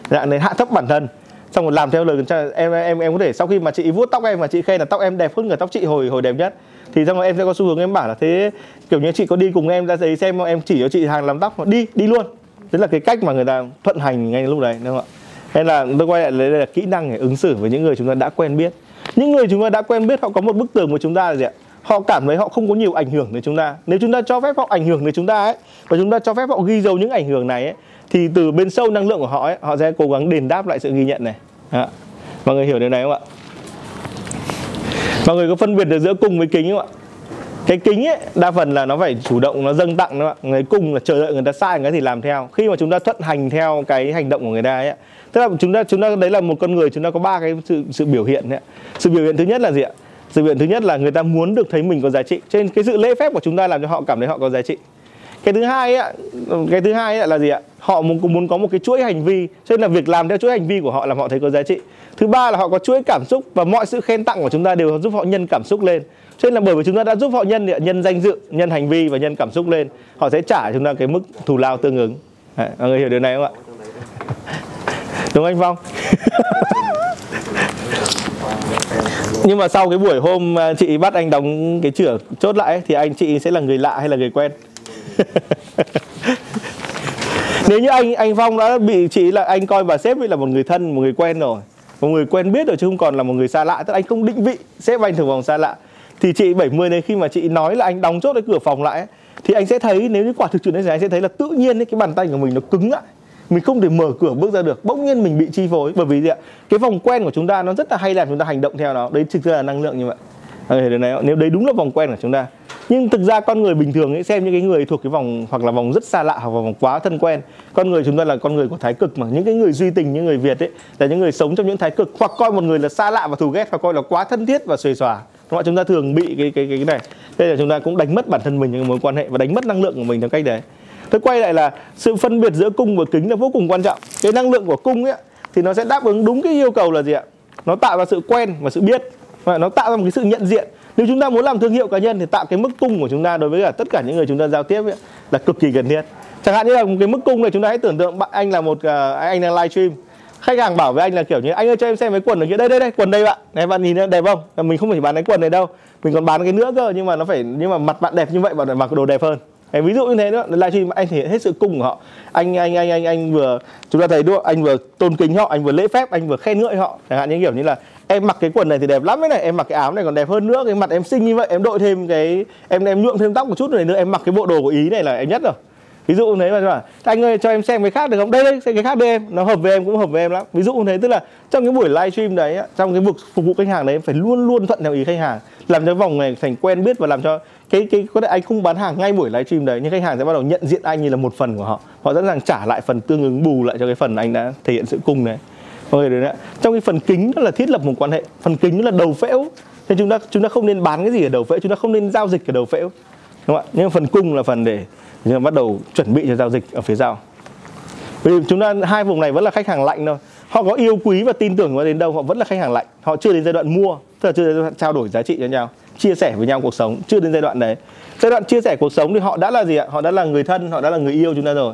Dạng này hạ thấp bản thân xong rồi làm theo lời em em em có thể sau khi mà chị vuốt tóc em mà chị khen là tóc em đẹp hơn người tóc chị hồi hồi đẹp nhất. Thì xong rồi em sẽ có xu hướng em bảo là thế, kiểu như chị có đi cùng em, ra giấy xem em chỉ cho chị hàng làm tóc mà đi đi luôn. Đấy là cái cách mà người ta thuận hành ngay lúc đấy, đúng không ạ? Nên là tôi quay lại đây là kỹ năng để ứng xử với những người chúng ta đã quen biết. Những người chúng ta đã quen biết, họ có một bức tường của chúng ta là gì ạ? Họ cảm thấy họ không có nhiều ảnh hưởng đến chúng ta. Nếu chúng ta cho phép họ ảnh hưởng đến chúng ta ấy, và chúng ta cho phép họ ghi dấu những ảnh hưởng này ấy thì từ bên sâu năng lượng của họ ấy họ sẽ cố gắng đền đáp lại sự ghi nhận này. Đó. mọi người hiểu điều này không ạ? Mọi người có phân biệt được giữa cung với kính không ạ? Cái kính ấy đa phần là nó phải chủ động nó dâng tặng đó ạ. Người cung là chờ đợi người ta sai người thì làm theo. Khi mà chúng ta thuận hành theo cái hành động của người ta ấy tức là chúng ta chúng ta đấy là một con người chúng ta có ba cái sự sự biểu hiện đấy sự biểu hiện thứ nhất là gì ạ? Sự biểu hiện thứ nhất là người ta muốn được thấy mình có giá trị. Cho nên cái sự lễ phép của chúng ta làm cho họ cảm thấy họ có giá trị. Cái thứ hai ấy, cái thứ hai là gì ạ? Họ muốn muốn có một cái chuỗi hành vi. Cho nên là việc làm theo chuỗi hành vi của họ làm họ thấy có giá trị. Thứ ba là họ có chuỗi cảm xúc và mọi sự khen tặng của chúng ta đều giúp họ nhân cảm xúc lên. Cho nên là bởi vì chúng ta đã giúp họ nhân nhân danh dự nhân hành vi và nhân cảm xúc lên họ sẽ trả chúng ta cái mức thù lao tương ứng. Đấy, mọi người hiểu điều này không ạ? Đúng anh phong? Nhưng mà sau cái buổi hôm à, chị bắt anh đóng cái chửa chốt lại thì anh chị sẽ là người lạ hay là người quen? nếu như anh anh phong đã bị chị là anh coi bà sếp là một người thân, một người quen rồi, một người quen biết rồi chứ không còn là một người xa lạ, tức là anh không định vị sếp anh thường vòng xa lạ. Thì chị 70 này khi mà chị nói là anh đóng chốt cái cửa phòng lại thì anh sẽ thấy nếu như quả thực chuyện đấy thì anh sẽ thấy là tự nhiên cái bàn tay của mình nó cứng lại. Mình không thể mở cửa bước ra được, bỗng nhiên mình bị chi phối. Bởi vì gì ạ? Cái vòng quen của chúng ta nó rất là hay làm chúng ta hành động theo nó. Đấy thực ra là năng lượng như vậy à, này, nếu đấy đúng là vòng quen của chúng ta. Nhưng thực ra con người bình thường ấy xem những cái người thuộc cái vòng hoặc là vòng rất xa lạ hoặc là vòng quá thân quen con người chúng ta là con người của thái cực mà. Những cái người duy tình những người việt ấy là những người sống trong những thái cực hoặc coi một người là xa lạ và thù ghét hoặc coi là quá thân thiết và xuề xòa. Đúng không? chúng ta thường bị cái cái cái này. Đây là chúng ta cũng đánh mất bản thân mình những mối quan hệ và đánh mất năng lượng của mình theo cách đấy. Tôi quay lại là sự phân biệt giữa cung và kính là vô cùng quan trọng. Cái năng lượng của cung ấy thì nó sẽ đáp ứng đúng cái yêu cầu là gì ạ? Nó tạo ra sự quen và sự biết nó tạo ra một cái sự nhận diện. Nếu chúng ta muốn làm thương hiệu cá nhân thì tạo cái mức cung của chúng ta đối với cả tất cả những người chúng ta giao tiếp ấy, là cực kỳ cần thiết. Chẳng hạn như là một cái mức cung này chúng ta hãy tưởng tượng bạn anh là một uh, anh đang livestream khách hàng bảo với anh là kiểu như anh ơi cho em xem cái quần ở kia đây đây đây quần đây bạn. Này bạn nhìn đẹp không? Mình không phải bán cái quần này đâu. Mình còn bán cái nữa cơ nhưng mà nó phải nhưng mà mặt bạn đẹp như vậy bạn phải mặc đồ đẹp hơn. Ví dụ như thế nữa livestream anh thể hiện hết sự cung của họ. Anh anh anh anh anh vừa chúng ta thấy đúng không? anh vừa tôn kính họ anh vừa lễ phép anh vừa khen ngợi họ. Chẳng hạn như kiểu như là em mặc cái quần này thì đẹp lắm. Đấy này em mặc cái áo này còn đẹp hơn nữa. Cái mặt em xinh như vậy, em đội thêm cái, em em nhuộm thêm tóc một chút này nữa, em mặc cái bộ đồ của ý này là em nhất rồi. Ví dụ như thế mà bảo anh ơi, cho em xem cái khác được không? Đây đây, xem cái khác đây em. Nó hợp với em cũng hợp với em lắm. Ví dụ như thế, tức là trong cái buổi livestream đấy trong cái vực phục vụ khách hàng đấy phải luôn luôn thuận theo ý khách hàng, làm cho vòng này thành quen biết và làm cho cái cái, có thể anh không bán hàng ngay buổi livestream đấy, nhưng khách hàng sẽ bắt đầu nhận diện anh như là một phần của họ. Họ sẵn sàng trả lại phần tương ứng, bù lại cho cái phần anh đã thể hiện sự cung đấy mọi người đấy trong cái phần kính đó là thiết lập một quan hệ. Phần kính đó là đầu phễu. Nên chúng ta chúng ta không nên bán cái gì ở đầu phễu, chúng ta không nên giao dịch ở đầu phễu. Đúng không ạ? Nhưng phần cung là phần để chúng ta bắt đầu chuẩn bị cho giao dịch ở phía sau. Vì chúng ta, hai vùng này vẫn là khách hàng lạnh thôi. Họ có yêu quý và tin tưởng đến đâu, họ vẫn là khách hàng lạnh. Họ chưa đến giai đoạn mua, tức là chưa đến giai đoạn trao đổi giá trị cho nhau, chia sẻ với nhau cuộc sống, chưa đến giai đoạn đấy. Giai đoạn chia sẻ cuộc sống thì họ đã là gì ạ? Họ đã là người thân, họ đã là người yêu chúng ta rồi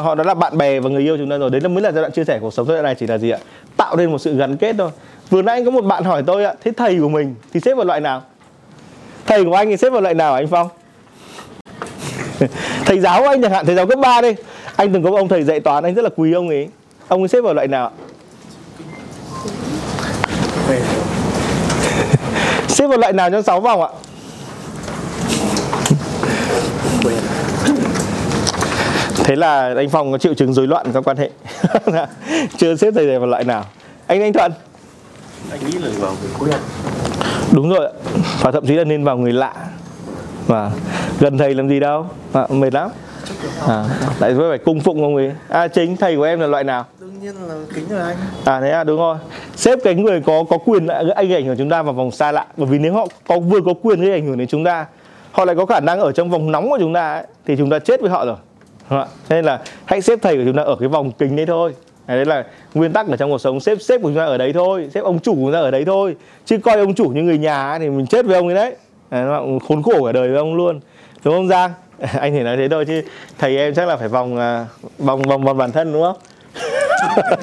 họ đó là bạn bè và người yêu chúng ta rồi. Đấy là mới là giai đoạn chia sẻ cuộc sống. Giai đoạn này chỉ là gì ạ? Tạo nên một sự gắn kết thôi. Vừa nãy có một bạn hỏi tôi ạ, thế thầy của mình thì xếp vào loại nào? Thầy của anh thì xếp vào loại nào anh phong? Thầy giáo của anh chẳng hạn, thầy giáo cấp 3 đi. Anh từng có một ông thầy dạy toán, anh rất là quý ông ấy. Ông ấy xếp vào loại nào xếp vào loại nào trong 6 vòng ạ? Thế là anh phong có triệu chứng rối loạn trong quan hệ. Chưa xếp thầy vào loại nào. Anh anh thuận. Anh nghĩ là vào người quen đúng rồi ạ. Và thậm chí là nên vào người lạ. Và gần thầy làm gì đâu. À, mệt lắm. À, lại phải cung phụng ông ấy. À chính thầy của em là loại nào? Đương nhiên là kính rồi anh. À thế à đúng rồi. Xếp cái người có có quyền lại anh ảnh hưởng chúng ta vào vòng xa lạ. Bởi vì nếu họ có vừa có quyền gây ảnh hưởng đến chúng ta họ lại có khả năng ở trong vòng nóng của chúng ta ấy, thì chúng ta chết với họ rồi Đúng không ạ? Nên là hãy xếp thầy của chúng ta ở cái vòng kính đấy thôi. Đấy là nguyên tắc ở trong cuộc sống. Xếp xếp của chúng ta ở đấy thôi. Xếp ông chủ của chúng ta ở đấy thôi. Chứ coi ông chủ như người nhà thì mình chết với ông ấy đấy. Đấy, nó khốn khổ cả đời với ông luôn. Đúng không giang? Anh thì nói thế thôi chứ thầy em chắc là phải vòng à, vòng vòng vòng bản thân đúng không?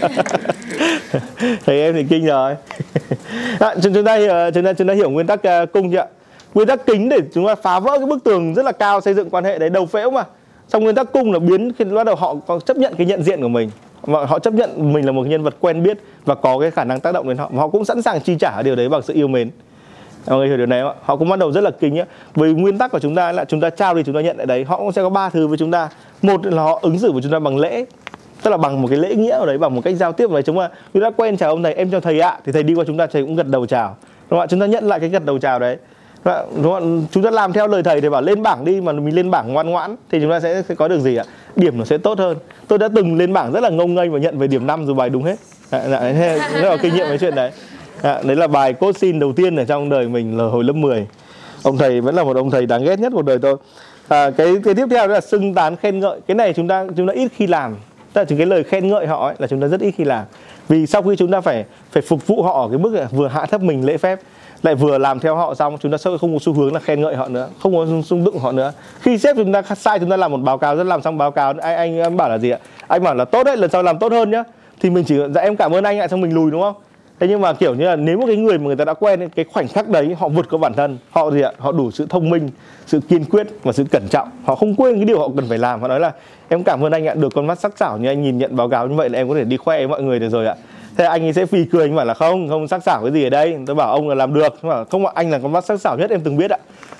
Thầy em thì kinh rồi. À, chúng chúng ta hiểu- chúng ta chúng ta hiểu nguyên tắc à, cung chưa ạ? Nguyên tắc kính để chúng ta phá vỡ cái bức tường rất là cao xây dựng quan hệ đấy đầu phễu mà trong nguyên tắc cung là biến khi bắt đầu họ có chấp nhận cái nhận diện của mình. Và họ chấp nhận mình là một nhân vật quen biết và có cái khả năng tác động đến họ. Và họ cũng sẵn sàng chi trả điều đấy bằng sự yêu mến. Mọi người hiểu điều này không ạ? Họ cũng bắt đầu rất là kính nhá. Vì nguyên tắc của chúng ta là chúng ta trao đi, chúng ta nhận lại đấy. Họ cũng sẽ có ba thứ với chúng ta. Một là họ ứng xử với chúng ta bằng lễ, tức là bằng một cái lễ nghĩa ở đấy, bằng một cách giao tiếp ở đấy. Chúng ta chúng ta quen chào ông thầy, em chào thầy ạ. Thì thầy đi qua chúng ta, thầy cũng gật đầu chào. Đúng không ạ? Chúng ta nhận lại cái gật đầu chào đấy. Vâng đúng không chúng ta làm theo lời thầy thì bảo lên bảng đi mà mình lên bảng ngoan ngoãn thì chúng ta sẽ, sẽ có được gì ạ? Điểm nó sẽ tốt hơn. Tôi đã từng lên bảng rất là ngông nghênh và nhận về điểm 5 dù bài đúng hết. Dạ, dạ thế rất là kinh nghiệm với chuyện đấy. Dạ, đấy là bài cốt xin đầu tiên ở trong đời mình là hồi lớp 10 ông thầy vẫn là một ông thầy đáng ghét nhất cuộc đời tôi. À, cái cái tiếp theo đó là xưng tán khen ngợi. Cái này chúng ta chúng ta ít khi làm. Tức là những cái lời khen ngợi họ ấy, là chúng ta rất ít khi làm. Vì sau khi chúng ta phải phải phục vụ họ ở cái mức là vừa hạ thấp mình lễ phép lại vừa làm theo họ xong chúng ta sẽ không có xu hướng là khen ngợi họ nữa không có xung đựng họ nữa. Khi sếp chúng ta sai chúng ta làm một báo cáo rất làm xong báo cáo anh anh, anh bảo là gì ạ? Anh bảo là tốt đấy lần sau làm tốt hơn nhá. Thì mình chỉ dạ em cảm ơn anh ạ xong mình lùi đúng không? Thế nhưng mà kiểu như là nếu một cái người mà người ta đã quen cái khoảnh khắc đấy họ vượt qua bản thân họ gì ạ? Họ đủ sự thông minh sự kiên quyết và sự cẩn trọng. Họ không quên cái điều họ cần phải làm họ nói là em cảm ơn anh ạ được con mắt sắc sảo như anh nhìn nhận báo cáo như vậy là em có thể đi khoe với mọi người được rồi ạ thế anh ấy sẽ phì cười anh bảo là không không sắc sảo cái gì ở đây. Tôi bảo ông là làm được. Nhưng mà không ạ anh là con mắt sắc sảo nhất em từng biết ạ.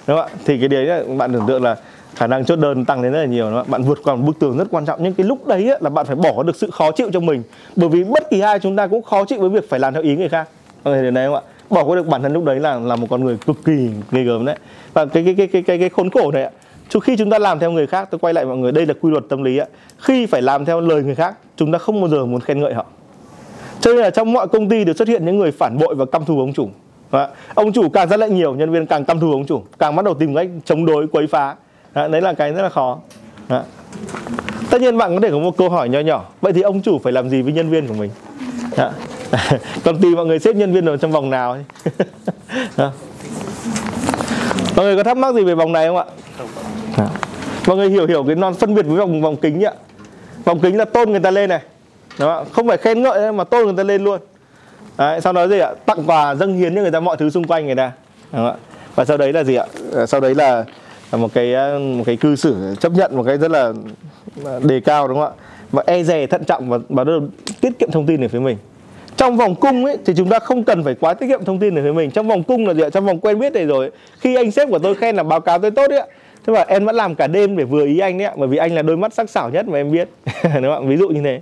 Đúng không ạ? Thì cái đấy là bạn tưởng tượng là khả năng chốt đơn tăng lên rất là nhiều đúng không bạn vượt qua một bức tường rất quan trọng nhưng cái lúc đấy ấy, là bạn phải bỏ được sự khó chịu trong mình. Bởi vì bất kỳ ai chúng ta cũng khó chịu với việc phải làm theo ý người khác. Mọi người điều này không ạ? Bỏ qua được bản thân lúc đấy là là một con người cực kỳ ghê gớm đấy. Và cái cái cái cái cái, cái khốn khổ này ạ Trước khi chúng ta làm theo người khác tôi quay lại mọi người đây là quy luật tâm lý ạ. Khi phải làm theo lời người khác chúng ta không bao giờ muốn khen ngợi họ cho nên là trong mọi công ty đều xuất hiện những người phản bội và căm thù ông chủ Đó. ông chủ càng ra lệnh nhiều, nhân viên càng căm thù ông chủ, càng bắt đầu tìm cách chống đối, quấy phá Đó. đấy là cái rất là khó Đó. tất nhiên bạn có thể có một câu hỏi nhỏ nhỏ vậy thì ông chủ phải làm gì với nhân viên của mình Đó. còn tùy mọi người xếp nhân viên ở trong vòng nào ấy. Mọi người có thắc mắc gì về vòng này không ạ mọi người hiểu hiểu cái non phân biệt với vòng vòng kính ạ vòng kính là tôn người ta lên này Đúng không? không phải khen ngợi mà tôn người ta lên luôn. Đấy, sau đó gì ạ? Tặng quà dâng hiến cho người ta mọi thứ xung quanh người ta. Đúng không và sau đấy là gì ạ? Ờ, sau đấy là là một cái ờ, một cái cư xử chấp nhận một cái rất là đề cao đúng không ạ? Và e dè thận trọng và và đầu tiết kiệm thông tin về phía mình. Trong vòng cung ấy thì chúng ta không cần phải quá tiết kiệm thông tin về phía mình. Trong vòng cung là gì ạ? Trong vòng quen biết này rồi khi anh sếp của tôi khen là báo cáo tôi tốt ấy thế mà em vẫn làm cả đêm để vừa ý anh đấy ạ. Bởi vì anh là đôi mắt sắc sảo nhất mà em biết. Đúng không ạ? Ví dụ như Thế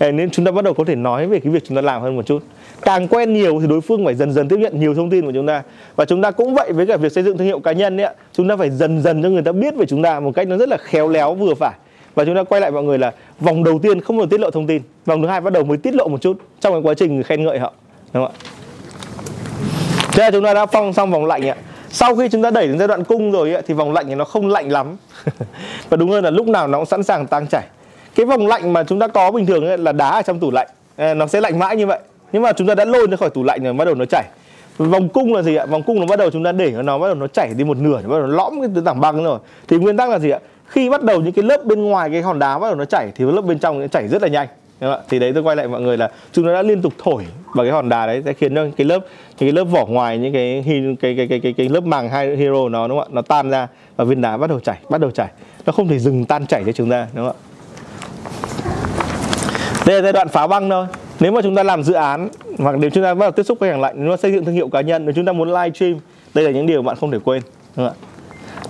nên chúng ta bắt đầu có thể nói về cái việc chúng ta làm hơn một chút. Càng quen nhiều thì đối phương phải dần dần tiếp nhận nhiều thông tin của chúng ta. Và chúng ta cũng vậy với cả việc xây dựng thương hiệu cá nhân ấy. chúng ta phải dần dần cho người ta biết về chúng ta một cách nó rất là khéo léo vừa phải. Và chúng ta quay lại mọi người là vòng đầu tiên không được tiết lộ thông tin vòng thứ hai bắt đầu mới tiết lộ một chút trong cái quá trình khen ngợi họ. Đúng không ạ? Thế là chúng ta đã phong xong vòng lạnh ạ. Sau khi chúng ta đẩy đến giai đoạn cung rồi ấy, thì vòng lạnh thì nó không lạnh lắm. Và đúng hơn là lúc nào nó cũng sẵn sàng tăng chảy cái vòng lạnh mà chúng ta có bình thường ấy là đá ở trong tủ lạnh. Ờ, nó sẽ lạnh mãi như vậy. Nhưng mà chúng ta đã lôi nó khỏi tủ lạnh rồi bắt đầu nó chảy. Vòng cung là gì ạ? Vòng cung nó bắt đầu chúng ta để nó bắt đầu nó chảy đi một nửa nó bắt đầu nó lõm cái tảng băng rồi. Thì nguyên tắc là gì ạ? Khi bắt đầu những cái lớp bên ngoài cái hòn đá bắt đầu nó chảy thì lớp bên trong nó chảy rất là nhanh. Đúng không ạ? thì đấy tôi quay lại mọi người là chúng ta đã liên tục thổi vào cái hòn đá đấy sẽ khiến cho cái lớp những cái lớp vỏ ngoài những cái cái cái cái cái cái, cái lớp màng hai hero nó đúng không ạ? Nó tan ra và viên đá bắt đầu chảy bắt đầu chảy. Nó không thể dừng tan chảy cho chúng ta đúng không ạ? Đây là giai đoạn phá băng thôi. Nếu mà chúng ta làm dự án hoặc nếu chúng ta bắt đầu tiếp xúc với hàng lạnh nếu mà xây dựng thương hiệu cá nhân nếu chúng ta muốn live stream đây là những điều bạn không thể quên đúng không ạ?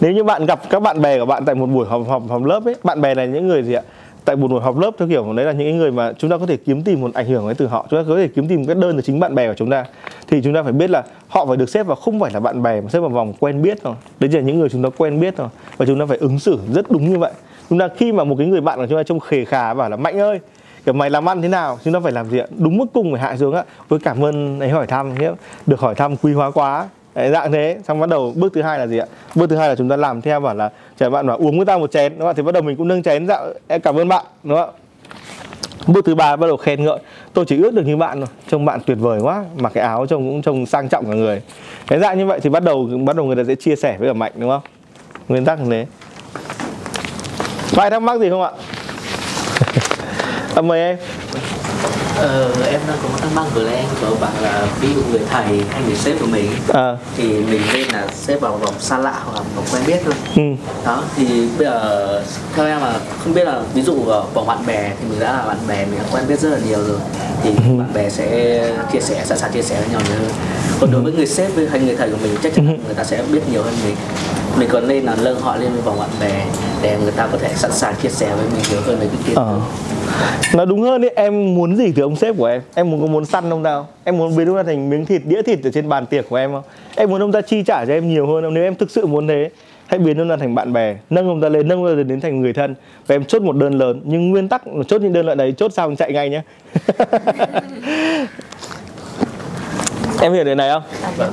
Nếu như bạn gặp các bạn bè của bạn tại một buổi họp họp, họp lớp ấy bạn bè này những người gì ạ? Tại một buổi họp lớp theo kiểu đấy là những người mà chúng ta có thể kiếm tìm một ảnh hưởng ấy từ họ chúng ta có thể kiếm tìm cái đơn từ chính bạn bè của chúng ta thì chúng ta phải biết là họ phải được xếp vào không phải là bạn bè mà xếp vào vòng quen biết thôi. Đấy là những người chúng ta quen biết thôi và chúng ta phải ứng xử rất đúng như vậy. Chúng ta khi mà một cái người bạn của chúng ta trông khề khà bảo là mạnh ơi kiểu mày làm ăn thế nào? Chúng ta phải làm gì ạ? Đúng mức cung phải hạ xuống ạ. Với cảm ơn ấy hỏi thăm nhé. Được hỏi thăm quý hóa quá. Đấy, dạng thế. Xong bắt đầu bước thứ hai là gì ạ? Bước thứ hai là chúng ta làm theo bảo là trẻ bạn bảo uống với tao một chén đúng không thì bắt đầu mình cũng nâng chén dạ, em cảm ơn bạn đúng không bước thứ ba bắt đầu khen ngợi. Tôi chỉ ước được như bạn thôi. Trông bạn tuyệt vời quá. Mặc cái áo trông cũng trông sang trọng cả người. Cái dạng như vậy thì bắt đầu bắt đầu người ta sẽ chia sẻ với cả mạnh đúng không? Nguyên tắc như thế. Có ai thắc mắc gì không ạ? à, mời em. Ờ, em đang có một thắc mắc vừa nãy anh có bảo là ví dụ người thầy hay người sếp của mình à, thì mình nên là xếp vào vòng xa lạ hoặc là vòng quen biết thôi. Ừ. đó thì bây giờ theo em là không biết là ví dụ ở vòng bạn bè thì mình đã là bạn bè mình đã quen biết rất là nhiều rồi thì bạn bè sẽ chia sẻ sẵn sàng chia sẻ với nhau nhiều hơn. Còn đối với người sếp với hay người thầy của mình chắc chắn là người ta sẽ biết nhiều hơn mình mình còn nên là nâng họ lên với vòng bạn bè để người ta có thể sẵn sàng chia sẻ với mình nhiều hơn về cái kiến Ờ. Nói đúng hơn ấy, em muốn gì từ ông sếp của em? Em muốn có muốn săn ông nào? Em muốn biến ông ta thành miếng thịt, đĩa thịt ở trên bàn tiệc của em không? Em muốn ông ta chi trả cho em nhiều hơn không? Nếu em thực sự muốn thế, hãy biến ông ta thành bạn bè, nâng ông ta lên, nâng ông ta đến thành người thân và em chốt một đơn lớn. Nhưng nguyên tắc là chốt những đơn lợi đấy, chốt xong chạy ngay nhé. em hiểu điều này không?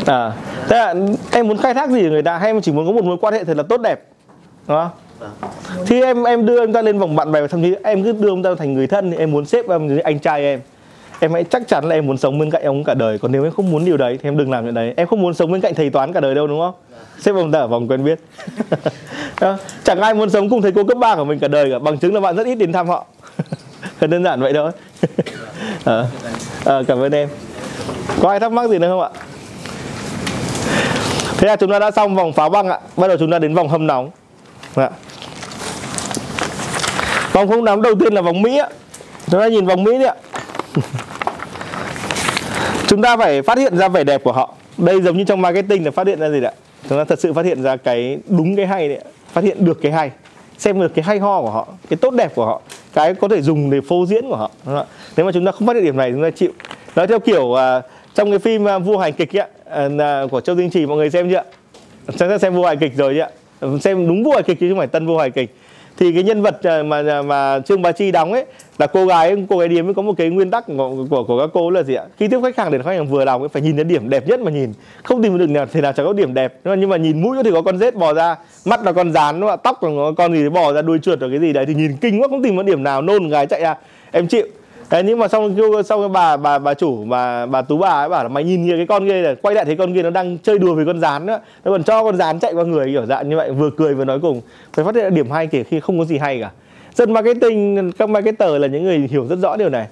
À, thế là em muốn khai thác gì người ta? Hay em chỉ muốn có một mối quan hệ thật là tốt đẹp, đúng không? thì em em đưa ông ta lên vòng bạn bè và thậm chí em cứ đưa ông ta thành người thân thì em muốn xếp em như anh trai em. Em hãy chắc chắn là em muốn sống bên cạnh ông cả đời. Còn nếu em không muốn điều đấy thì em đừng làm chuyện đấy. Em không muốn sống bên cạnh thầy toán cả đời đâu đúng không? Xếp ông ta ở vòng quen biết. Chẳng ai muốn sống cùng thầy cô cấp ba của mình cả đời cả. Bằng chứng là bạn rất ít đến thăm họ. Đơn giản vậy thôi. À, à, cảm ơn em. Có ai thắc mắc gì nữa không ạ thế là chúng ta đã xong vòng phá băng ạ bắt đầu chúng ta đến vòng hâm nóng Ạ. Vòng không nóng đầu tiên là vòng Mỹ ạ. Chúng ta nhìn vòng Mỹ đi ạ. Chúng ta phải phát hiện ra vẻ đẹp của họ. Đây giống như trong marketing là phát hiện ra gì ạ? Chúng ta thật sự phát hiện ra cái đúng cái hay đấy, ạ. phát hiện được cái hay, xem được cái hay ho của họ, cái tốt đẹp của họ, cái có thể dùng để phô diễn của họ. Đúng không? Nếu mà chúng ta không phát hiện điểm này chúng ta chịu. Nói theo kiểu uh, trong cái phim uh, vua hành kịch ấy, ạ, Ờ, của Châu Tinh Trì mọi người xem chưa? Chắc xem vua hài kịch rồi chứ ạ? xem đúng vua hài kịch chứ không phải tân vua hài kịch. Thì cái nhân vật ờ, mà ờ, mà trương bá chi đóng ấy là cô gái cô gái điếm có một cái nguyên tắc của, của, của các cô là gì ạ? Khi tiếp khách hàng để khách hàng vừa lòng ấy phải nhìn đến điểm đẹp nhất mà nhìn. Không tìm được nào thì nào chẳng có điểm đẹp. Nhưng mà, nhưng mà nhìn mũi thì có con rết bò ra mắt là con rán tóc là con gì đấy bò ra đuôi chuột rồi cái gì đấy thì nhìn kinh quá không tìm được điểm nào nôn gái chạy ra. Em chịu. Đấy, nhưng mà xong kêu xong cái bà bà bà chủ bà bà tú bà ấy bảo là mày nhìn kìa cái con kia này quay lại thấy con kia nó đang chơi đùa với con rán nữa nó còn cho con rán chạy qua người kiểu dạng như vậy vừa cười vừa nói cùng. Phải phát hiện điểm hay kể khi không có gì hay cả. Dân marketing các marketer là những người hiểu rất rõ điều này.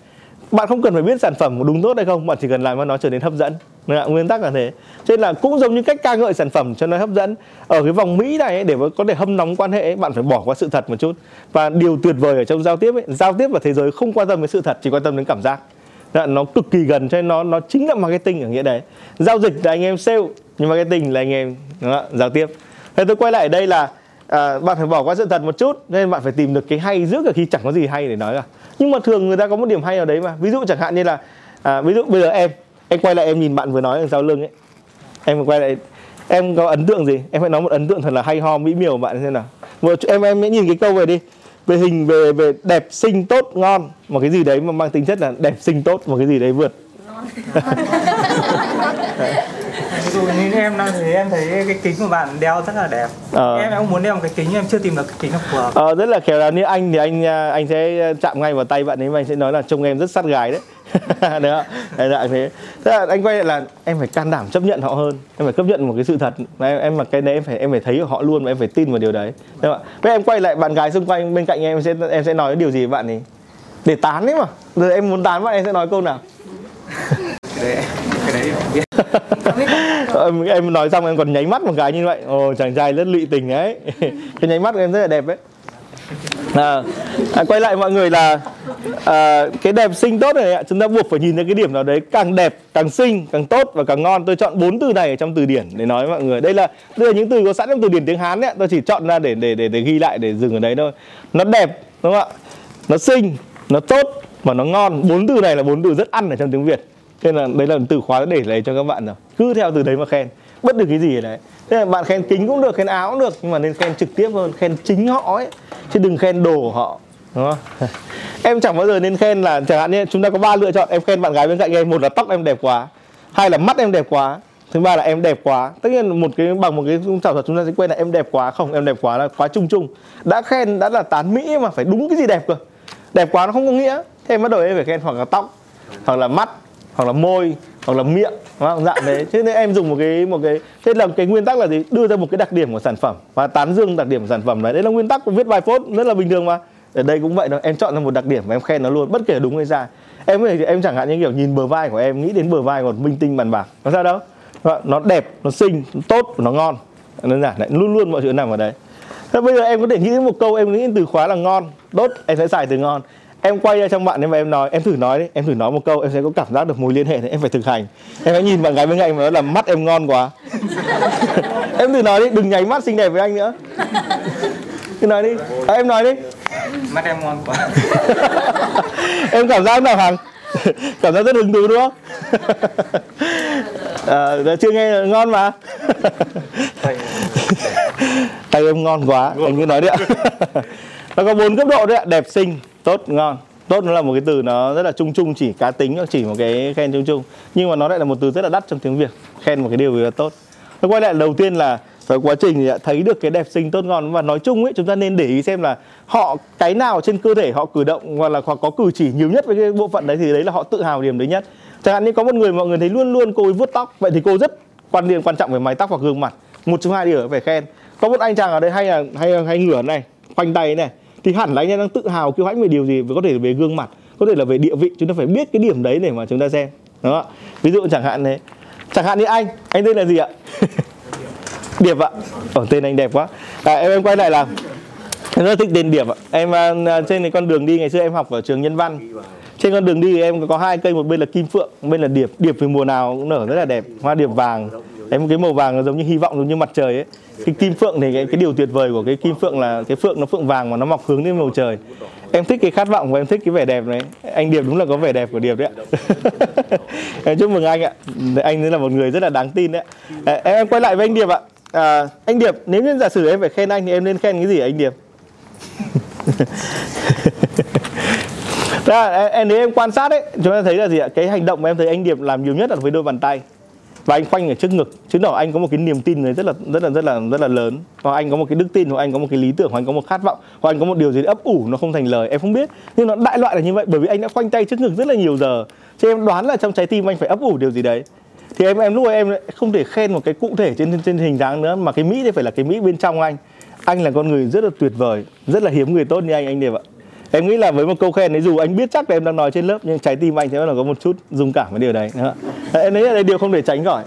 Bạn không cần phải biết sản phẩm đúng tốt hay không bạn chỉ cần làm cho nó trở nên hấp dẫn. Vâng nguyên tắc là thế. Cho nên là cũng giống như cách ca ngợi sản phẩm cho nó hấp dẫn. Ở cái vòng mỹ này ấy, để mà có thể hâm nóng quan hệ ấy, bạn phải bỏ qua sự thật một chút. Và điều tuyệt vời ở trong giao tiếp ấy, giao tiếp và thế giới không quan tâm đến sự thật chỉ quan tâm đến cảm giác. Vâng đúng nó cực kỳ gần cho nên nó nó chính là marketing ở nghĩa đấy. Giao dịch là anh em sale nhưng marketing là anh em đúng không giao tiếp. Thế tôi quay lại đây là à, bạn phải bỏ qua sự thật một chút nên bạn phải tìm được cái hay giữa cả khi chẳng có gì hay để nói cả. Nhưng mà thường người ta có một điểm hay nào đấy mà. Ví dụ chẳng hạn như là à, ví dụ bây giờ em em quay lại em nhìn bạn vừa nói đằng sau lưng ấy. Em quay lại em có ấn tượng gì? Em phải nói một ấn tượng thật là hay ho mỹ miều bạn xem nào. Vừa em em hãy nhìn cái câu về đi. Về hình về về đẹp xinh tốt ngon. Một cái gì đấy mà mang tính chất là đẹp xinh tốt một cái gì đấy vượt. Ví dụ như em đang thấy em thấy cái kính của bạn đeo rất là đẹp. Ờ. em cũng muốn đeo một cái kính em chưa tìm được cái kính nào phù hợp Ờ, rất là khéo là như anh thì anh à, anh sẽ chạm ngay vào tay bạn ấy và anh sẽ nói là trông em rất sát gái đấy đấy đấy dạng thế. Thế là anh quay lại là em phải can đảm chấp nhận họ hơn. Em phải chấp nhận một cái sự thật. Và em em mà cái đấy em phải em phải thấy họ luôn và em phải tin vào điều đấy. Không ạ. Vậy em quay lại bạn gái xung quanh bên cạnh em sẽ em sẽ nói điều gì với bạn ấy? Để tán ấy mà. Rồi em muốn tán bạn em sẽ nói câu nào? Cái đấy cái đấy. Em biết em, em nói xong em còn nháy mắt một cái như vậy. Ồ chàng trai rất lụy tình ấy. Cái nháy mắt của em rất là đẹp ấy à, à, quay lại mọi người là à, cái đẹp xinh tốt này ạ. Chúng ta buộc phải nhìn thấy cái điểm nào đấy càng đẹp càng xinh càng tốt và càng ngon. Tôi chọn bốn từ này ở trong từ điển để nói với mọi người. Đây là đây là những từ có sẵn trong từ điển tiếng hán đấy tôi chỉ chọn ra để để để để ghi lại để dừng ở đấy thôi. Nó đẹp đúng không ạ? Nó xinh nó tốt và nó ngon. Bốn từ này là bốn từ rất ăn ở trong tiếng việt. Nên là đấy là từ khóa để lấy cho các bạn rồi cứ theo từ đấy mà khen bất được cái gì ở đấy. Thế là bạn khen kính cũng được, khen áo cũng được, nhưng mà nên khen trực tiếp hơn khen chính họ ấy, chứ đừng khen đồ của họ, đúng không? Em chẳng bao giờ nên khen là, chẳng hạn như chúng ta có ba lựa chọn, em khen bạn gái bên cạnh em, một là tóc em đẹp quá, hai là mắt em đẹp quá, thứ ba là em đẹp quá. Tất nhiên một cái, bằng một cái trào thuật chúng ta sẽ quên là em đẹp quá, không, em đẹp quá là quá chung chung. Đã khen, đã là tán mỹ mà phải đúng cái gì đẹp cơ. Đẹp quá nó không có nghĩa, thế em bắt đầu em phải khen hoặc là tóc, hoặc là mắt, hoặc là môi hoặc là miệng, đúng không? dạng đấy. Thế nên em dùng một cái một cái, thế là cái nguyên tắc là gì? Đưa ra một cái đặc điểm của sản phẩm và tán dương đặc điểm của sản phẩm đấy đấy là nguyên tắc của viết bài post rất là bình thường mà. Ở đây cũng vậy đó em chọn ra một đặc điểm và em khen nó luôn, bất kể đúng hay sai. Em có thể em chẳng hạn như kiểu nhìn bờ vai của em, nghĩ đến bờ vai của một minh tinh bàn bạc, nó sao đâu? Nó đẹp, nó xinh, nó tốt, nó ngon. Đơn giản đấy luôn luôn mọi chuyện nằm ở đấy. Thế bây giờ em có thể nghĩ đến một câu, em nghĩ đến từ khóa là ngon tốt em sẽ xài từ ngon em quay ra trong bạn em và em nói em thử nói đi em thử nói một câu em sẽ có cảm giác được mối liên hệ này em phải thực hành. Em hãy nhìn bạn gái bên cạnh và nói là mắt em ngon quá. Em thử nói đi đừng nháy mắt xinh đẹp với anh nữa. Cứ nói đi. À, em nói đi. Mắt em ngon quá. Em cảm giác nào hằng cảm giác rất hứng thú đúng không? À, chưa nghe ngon mà. Tay em ngon quá anh cứ nói đi ạ. Nó có bốn cấp độ đấy ạ đẹp xinh tốt, ngon. Tốt nó là một cái từ nó rất là chung chung, chỉ cá tính nó chỉ một cái khen chung chung. Nhưng mà nó lại là một từ rất là đắt trong tiếng việt. Khen một cái điều gì là tốt. Nó quay lại, đầu tiên là phải quá trình thì thấy được cái đẹp xinh tốt ngon. Và nói chung ấy, chúng ta nên để ý xem là họ, cái nào trên cơ thể họ cử động, hoặc là hoặc có cử chỉ nhiều nhất với cái bộ phận đấy thì đấy là họ tự hào điểm đấy nhất. Chẳng hạn như có một người mọi người thấy luôn luôn cô ấy vuốt tóc, vậy thì cô rất quan điểm quan trọng về mái tóc hoặc gương mặt. Một trong hai điều phải khen. Có một anh chàng ở đây hay là, hay hay ngửa này, khoanh tay này thì hẳn là anh em đang tự hào kiêu hãnh về điều gì có thể về gương mặt có thể là về địa vị chúng ta phải biết cái điểm đấy để mà chúng ta xem. Đó ví dụ chẳng hạn này chẳng hạn như anh anh tên là gì ạ? Điệp ạ. Ở tên anh đẹp quá. À, em em quay lại là em rất thích tên điệp ạ. Em à, trên cái con đường đi ngày xưa em học ở trường nhân văn. Trên con đường đi em có hai cây một bên là kim phượng một bên là điệp. Điệp thì mùa nào cũng nở rất là đẹp hoa điệp vàng. Em cái màu vàng nó giống như hy vọng giống như mặt trời ấy cái kim phượng thì cái, cái điều tuyệt vời của cái kim phượng là cái phượng nó phượng vàng mà nó mọc hướng lên bầu trời. Em thích cái khát vọng và em thích cái vẻ đẹp này anh điệp đúng là có vẻ đẹp của điệp đấy ạ. Em chúc mừng anh ạ. Anh là một người rất là đáng tin đấy à, em, em quay lại với anh điệp ạ. À, anh điệp nếu như giả sử em phải khen anh thì em nên khen cái gì anh điệp? Dạ, Ra, em nếu em quan sát đấy chúng ta thấy là gì ạ? Cái hành động mà em thấy anh điệp làm nhiều nhất là với đôi bàn tay và anh khoanh ở trước ngực chứng tỏ anh có một cái niềm tin này rất là rất là rất là rất là lớn. Và anh có một cái đức tin, hoặc anh có một cái lý tưởng, hoặc anh có một khát vọng, hoặc anh có một điều gì ấp ủ, nó không thành lời, em không biết. Nhưng nó đại loại là như vậy, bởi vì anh đã khoanh tay trước ngực rất là nhiều giờ. Cho em đoán là trong trái tim anh phải ấp ủ điều gì đấy. Thì em em lúc ấy em không thể khen một cái cụ thể trên trên hình dáng nữa, mà cái mỹ thì phải là cái mỹ bên trong anh. Anh là con người rất là tuyệt vời, rất là hiếm người tốt như anh anh đẹp ạ em nghĩ là với một câu khen đấy dù anh biết chắc là em đang nói trên lớp nhưng trái tim anh sẽ là có một chút dung cảm với điều đấy nữa em thấy là điều không thể tránh khỏi.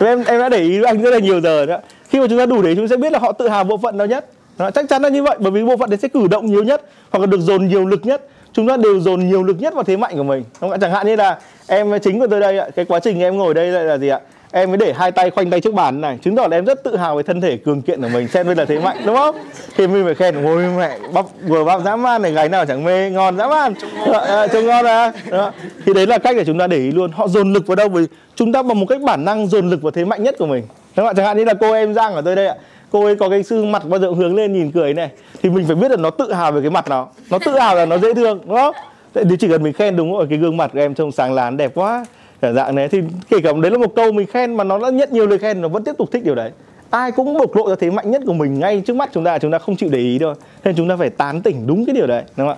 Em em đã để ý với anh rất là nhiều giờ đó khi mà chúng ta đủ đấy chúng ta sẽ biết là họ tự hào bộ phận nào nhất. Đó, chắc chắn là như vậy bởi vì bộ phận đấy sẽ cử động nhiều nhất hoặc là được dồn nhiều lực nhất. Chúng ta đều dồn nhiều lực nhất vào thế mạnh của mình. Không ạ? Chẳng hạn như là em chính của tôi đây ạ cái quá trình em ngồi đây là gì ạ? Em mới để hai tay khoanh tay trước bàn này. Chứng tỏ là em rất tự hào về thân thể cường kiện của mình. Xem đây là thế mạnh, đúng không? Thì mình phải khen, ôi, mẹ, bắp, vừa bắp dã man này gái nào chẳng mê, ngon dã man. Ờ, ờ, trông ngon à đó. thì đấy là cách để chúng ta để ý luôn. Họ dồn lực vào đâu? Vì chúng ta bằng một cách bản năng dồn lực vào thế mạnh nhất của mình. Đúng không chẳng hạn như là cô em giang ở tôi đây ạ. Cô ấy có cái xương mặt bao giờ hướng lên nhìn cười này. Thì mình phải biết là nó tự hào về cái mặt nó. Nó tự hào là nó dễ thương, đúng không? Thì chỉ cần mình khen đúng rồi cái gương mặt của em trông sáng láng, đẹp quá dạng này thì kể cả đấy là một câu mình khen mà nó đã nhận nhiều lời khen nó vẫn tiếp tục thích điều đấy. Ai cũng bộc lộ ra thế mạnh nhất của mình ngay trước mắt chúng ta chúng ta không chịu để ý thôi nên chúng ta phải tán tỉnh đúng cái điều đấy đúng không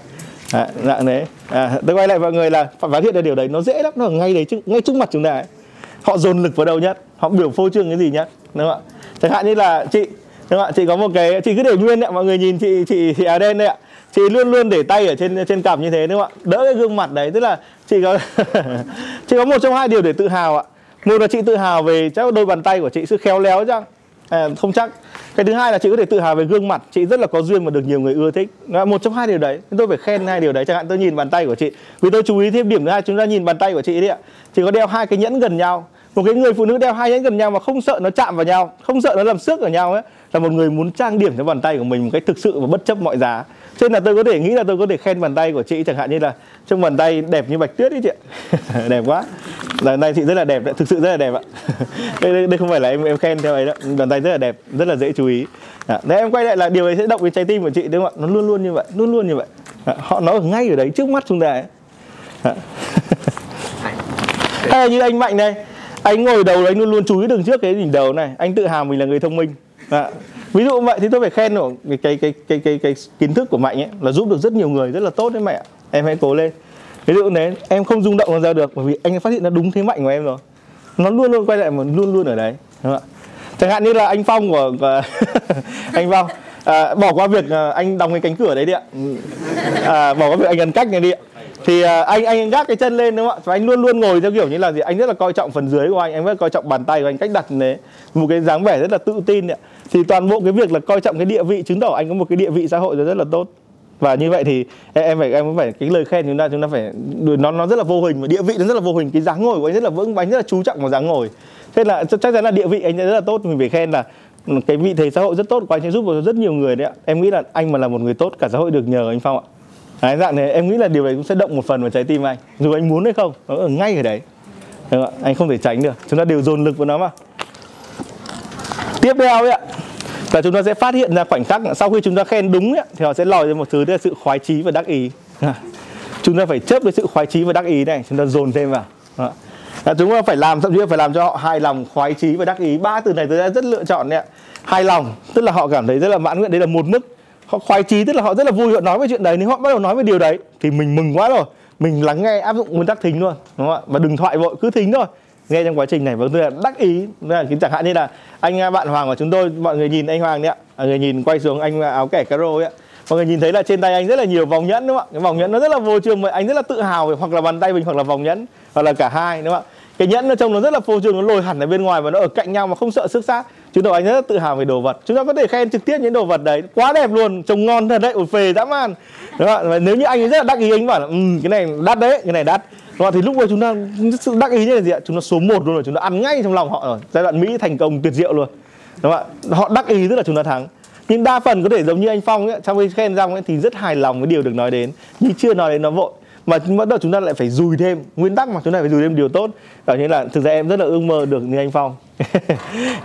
ạ? À, dạng đấy. À, tôi quay lại mọi người là phải phát hiện ra điều đấy nó dễ lắm nó ở ngay đấy trước ngay trước mặt chúng ta ấy. họ dồn lực vào đâu nhất? Họ biểu phô trương cái gì nhất? Đúng không ạ? Chẳng hạn như là chị đúng không ạ? Chị có một cái chị cứ để nguyên ạ mọi người nhìn chị chị chị áo đen đây ạ chị luôn luôn để tay ở trên trên cằm như thế đúng không ạ? Đỡ cái gương mặt đấy tức là chị có chị có một trong hai điều để tự hào ạ. Một là chị tự hào về chắc đôi bàn tay của chị sự khéo léo chăng? À, không chắc. Cái thứ hai là chị có thể tự hào về gương mặt. Chị rất là có duyên và được nhiều người ưa thích. Là một trong hai điều đấy. Tôi phải khen hai điều đấy. Chẳng hạn tôi nhìn bàn tay của chị. Vì tôi chú ý thêm điểm thứ hai chúng ta nhìn bàn tay của chị đi ạ. Chị có đeo hai cái nhẫn gần nhau một cái người phụ nữ đeo hai nhẫn gần nhau mà không sợ nó chạm vào nhau không sợ nó làm xước ở nhau ấy là một người muốn trang điểm cho bàn tay của mình một cách thực sự và bất chấp mọi giá. Cho nên là tôi có thể nghĩ là tôi có thể khen bàn tay của chị chẳng hạn như là trong bàn tay đẹp như bạch tuyết ấy chị ạ. Đẹp quá. Bàn tay chị rất là đẹp đấy thực sự rất là đẹp ạ. Đây, đây, đây không phải là em em khen theo ấy đó bàn tay rất là đẹp rất là dễ chú ý. Dạ, à, đấy em quay lại là điều ấy sẽ động đến trái tim của chị đúng không ạ? Nó luôn luôn như vậy luôn luôn như vậy. À, họ nó ở ngay ở đấy trước mắt chúng ta ấy. À. hay là như anh mạnh này anh ngồi đầu anh luôn luôn chú ý đường trước cái đỉnh đầu này. Anh tự hào mình là người thông minh. À. ví dụ vậy thì tôi phải khen của cái cái cái cái cái, cái kiến thức của mạnh ấy là giúp được rất nhiều người rất là tốt đấy mẹ em hãy cố lên. Ví dụ đấy em không rung động ra được bởi vì anh phát hiện nó đúng thế mạnh của em rồi. Nó luôn luôn quay lại mà luôn luôn ở đấy đúng không ạ? Chẳng hạn như là anh phong của, của anh phong. À, bỏ qua việc à, anh đóng cái cánh cửa đấy đi ạ. À, bỏ qua việc anh gần cách này đi ạ thì à, anh anh gác cái chân lên đúng không ạ? Và anh luôn luôn ngồi theo kiểu như là gì? Anh rất là coi trọng phần dưới của anh anh rất là coi trọng bàn tay của anh, cách đặt đấy một cái dáng vẻ rất là tự tin ấy. thì toàn bộ cái việc là coi trọng cái địa vị, chứng tỏ anh có một cái địa vị xã hội rất là tốt. Và như vậy thì em phải em phải cái lời khen chúng ta chúng ta phải nó nó rất là vô hình và địa vị nó rất là vô hình. Cái dáng ngồi của anh rất là vững anh rất là chú trọng vào dáng ngồi. Thế là chắc chắn là địa vị anh rất là tốt, mình phải khen là cái vị thế xã hội rất tốt của anh sẽ giúp được rất nhiều người đấy ạ. Em nghĩ là anh mà là một người tốt, cả xã hội được nhờ anh phong ạ. Đấy, dạng này em nghĩ là điều này cũng sẽ động một phần vào trái tim anh. Dù anh muốn hay không nó ở ngay ở đấy. Đúng không? anh không thể tránh được. Chúng ta đều dồn lực vào nó mà. Tiếp theo ấy ạ. Là chúng ta sẽ phát hiện ra khoảnh khắc sau khi chúng ta khen đúng ấy, thì họ sẽ lòi ra một thứ là sự khoái chí và đắc ý. Chúng ta phải chấp với sự khoái chí và đắc ý này. Chúng ta dồn thêm vào. Là chúng ta phải làm thậm chí phải làm cho họ hài lòng khoái chí và đắc ý. Ba từ này tôi đã rất lựa chọn đấy ạ. Hài lòng tức là họ cảm thấy rất là mãn nguyện. Đấy là một mức họ khoái chí, tức là họ rất là vui, họ nói về chuyện đấy. Nếu họ bắt đầu nói về điều đấy, thì mình mừng quá rồi. Mình lắng nghe, áp dụng nguyên tắc thính luôn, đúng không ạ? Và đừng thoại vội, cứ thính thôi. Nghe trong quá trình này, và tôi là đắc ý. Là chẳng hạn như là anh à, bạn Hoàng của chúng tôi, mọi người nhìn anh Hoàng đấy ạ. Người nhìn quay xuống anh à, áo kẻ caro ấy ạ. Mọi người nhìn thấy là trên tay anh rất là nhiều vòng nhẫn, đúng không ạ? Cái vòng nhẫn nó rất là vô trường mà anh rất là tự hào về hoặc là bàn tay mình hoặc là vòng nhẫn, hoặc là cả hai, đúng không ạ? Cái nhẫn nó trông nó rất là phô trương, nó lồi hẳn ở bên ngoài và nó ở cạnh nhau mà không sợ xước xác chúng tôi anh rất tự hào về đồ vật. Chúng ta có thể khen trực tiếp những đồ vật đấy. Quá đẹp luôn. Trông ngon thật đấy. Ủi phê dã man. Đúng không? và nếu như anh ấy rất là đắc ý anh bảo là um, cái này đắt đấy cái này đắt. Đúng không? thì lúc đó chúng ta sự đắc ý như là gì ạ? Chúng ta số 1 luôn rồi. Chúng ta ăn ngay trong lòng họ rồi. Giai đoạn mỹ thành công tuyệt diệu luôn. Đúng không ạ? Họ đắc ý tức là chúng ta thắng. Nhưng đa phần có thể giống như anh phong ấy, trong khi khen rong ấy, thì rất hài lòng với điều được nói đến. Nhưng chưa nói đến nó vội mà bắt đầu chúng ta lại phải dùi thêm. Nguyên tắc mà chúng ta phải dùi thêm điều tốt. Ờ, Đó như là thực ra em rất là ước mơ được như anh phong.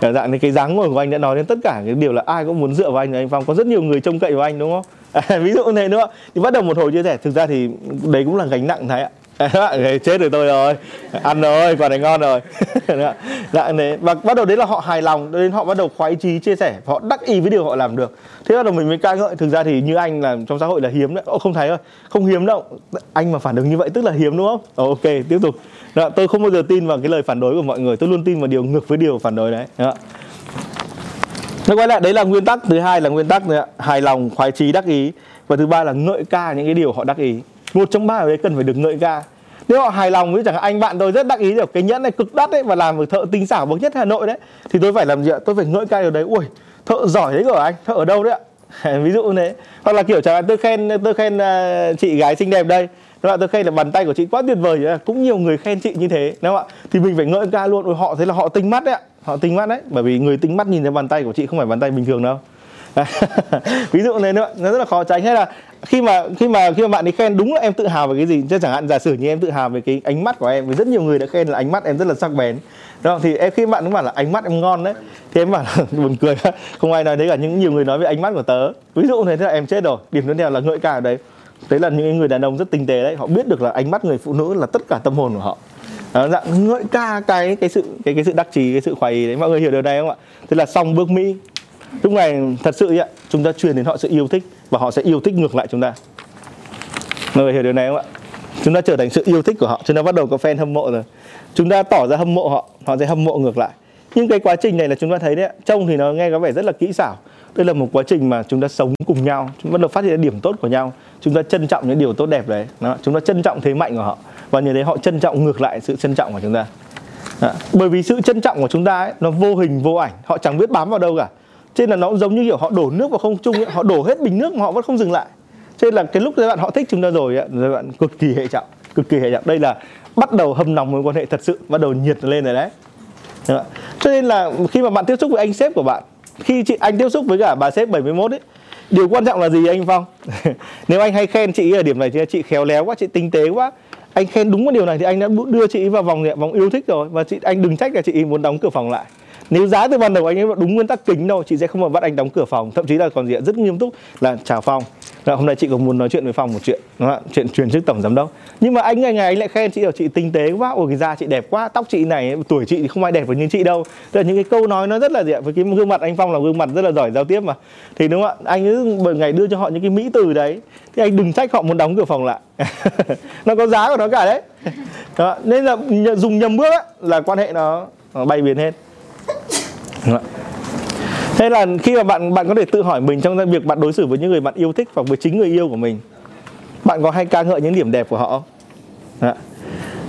Dạng này cái dáng ngồi của anh đã nói đến tất cả cái điều là ai cũng muốn dựa vào anh anh phong. Có rất nhiều người trông cậy vào anh đúng không? À, ví dụ như thế nữa thì bắt đầu một hồi chia sẻ. Thực ra thì đấy cũng là gánh nặng thái ạ. chết rồi tôi rồi. Ăn rồi quả này ngon rồi. Dạng thế và bắt đầu đấy là họ hài lòng đến họ bắt đầu khoái chí chia sẻ họ đắc ý với điều họ làm được. Thế bắt đầu mình mới ca ngợi thực ra thì như anh là trong xã hội là hiếm đấy. Ô, không thấy thôi không hiếm đâu. Anh mà phản ứng như vậy tức là hiếm đúng không? Ờ, ok tiếp tục. Đó, tôi không bao giờ tin vào cái lời phản đối của mọi người tôi luôn tin vào điều ngược với điều phản đối đấy. Dạ. Đó. Nó quay lại đấy là nguyên tắc. Thứ hai là nguyên tắc hài lòng khoái chí đắc ý. Và thứ ba là ngợi ca những cái điều họ đắc ý một trong ba ở đấy cần phải được ngợi ca. Nếu họ hài lòng với chẳng hạn anh bạn tôi rất đắc ý được cái nhẫn này cực đắt đấy và làm một thợ tinh xảo bậc nhất Hà Nội đấy thì tôi phải làm gì ạ? Tôi phải ngợi ca điều đấy. Ui thợ giỏi đấy của anh thợ ở đâu đấy ạ? Ví dụ thế. Hoặc là kiểu chẳng hạn tôi khen tôi khen uh, chị gái xinh đẹp đây. Đúng không tôi khen là bàn tay của chị quá tuyệt vời. Cũng nhiều người khen chị như thế đúng không ạ? Thì mình phải ngợi ca luôn. Ôi họ thấy là họ tinh mắt đấy ạ. Họ tinh mắt đấy. Bởi vì người tinh mắt nhìn thấy bàn tay của chị không phải bàn tay bình thường đâu. ví dụ này nữa nó rất là khó tránh. Hay là khi mà khi mà khi mà bạn ấy khen đúng là em tự hào về cái gì? Chứ chẳng hạn giả sử như em tự hào về cái ánh mắt của em vì rất nhiều người đã khen là ánh mắt em rất là sắc bén. Đúng không? Thì em khi bạn cũng bảo là ánh mắt em ngon đấy thì em bảo là buồn cười. Không ai nói đấy cả những nhiều người nói về ánh mắt của tớ. Ví dụ này thế là em chết rồi. Điểm tiếp theo là ngợi ca ở đấy. Đấy là những người đàn ông rất tinh tế đấy. Họ biết được là ánh mắt người phụ nữ là tất cả tâm hồn của họ. Đó, dạng ngợi ca cái cái sự cái cái sự đắc chí cái sự khoái ý đấy. Mọi người hiểu điều này không ạ? Tức là xong bước mỹ lúc này thật sự ạ chúng ta truyền đến họ sự yêu thích và họ sẽ yêu thích ngược lại chúng ta. Mọi người hiểu điều này không ạ? Chúng ta trở thành sự yêu thích của họ chúng ta bắt đầu có fan hâm mộ rồi. Chúng ta tỏ ra hâm mộ họ họ sẽ hâm mộ ngược lại. Nhưng cái quá trình này là chúng ta thấy đấy trông thì nó nghe có vẻ rất là kỹ xảo. Đây là một quá trình mà chúng ta sống cùng nhau chúng ta bắt đầu phát hiện điểm tốt của nhau chúng ta trân trọng những điều tốt đẹp đấy. Đó. chúng ta trân trọng thế mạnh của họ. Và như thế họ trân trọng ngược lại sự trân trọng của chúng ta. Đó. bởi vì sự trân trọng của chúng ta ấy, nó vô hình vô ảnh. Họ chẳng biết bám vào đâu cả nên là nó giống như kiểu họ đổ nước vào không trung ấy, họ đổ hết bình nước mà họ vẫn không dừng lại. Cho nên là cái lúc giai đoạn họ thích chúng ta rồi ấy, giai đoạn cực kỳ hệ trọng cực kỳ hệ trọng. Đây là bắt đầu hâm nóng mối quan hệ thật sự bắt đầu nhiệt lên rồi đấy. Đúng không? cho nên là khi mà bạn tiếp xúc với anh sếp của bạn khi chị anh tiếp xúc với cả bà sếp 71 ấy điều quan trọng là gì anh Phong? Nếu anh hay khen chị ở điểm này thì chị khéo léo quá chị tinh tế quá. Anh khen đúng cái điều này thì anh đã đưa chị vào vòng vòng yêu thích rồi. Và chị anh đừng trách là chị muốn đóng cửa phòng lại nếu giá từ ban đầu anh ấy đúng nguyên tắc kính đâu chị sẽ không bao bắt anh đóng cửa phòng. Thậm chí là còn gì ạ? Rất nghiêm túc là chào phong. Là hôm nay chị có muốn nói chuyện với phong một chuyện đúng không ạ? Chuyện truyền chức tổng giám đốc. Nhưng mà anh ngày ngày anh lại khen chị là chị tinh tế quá ôi cái da chị đẹp quá tóc chị này tuổi chị thì không ai đẹp được như chị đâu. Tức là những cái câu nói nó rất là gì ạ? Với cái gương mặt anh phong là gương mặt rất là giỏi giao tiếp mà. Thì đúng không ạ? Anh ấy bởi ngày đưa cho họ những cái mỹ từ đấy thì anh đừng trách họ muốn đóng cửa phòng lại. Nó có giá của nó cả đấy. Đó. nên là dùng nhầm bước ấy, là quan hệ nó, nó bay biến hết. Vâng Đúng không? Thế là khi mà bạn bạn có thể tự hỏi mình trong việc bạn đối xử với những người bạn yêu thích hoặc với chính người yêu của mình, bạn có hay ca ngợi những điểm đẹp của họ không? Dạ.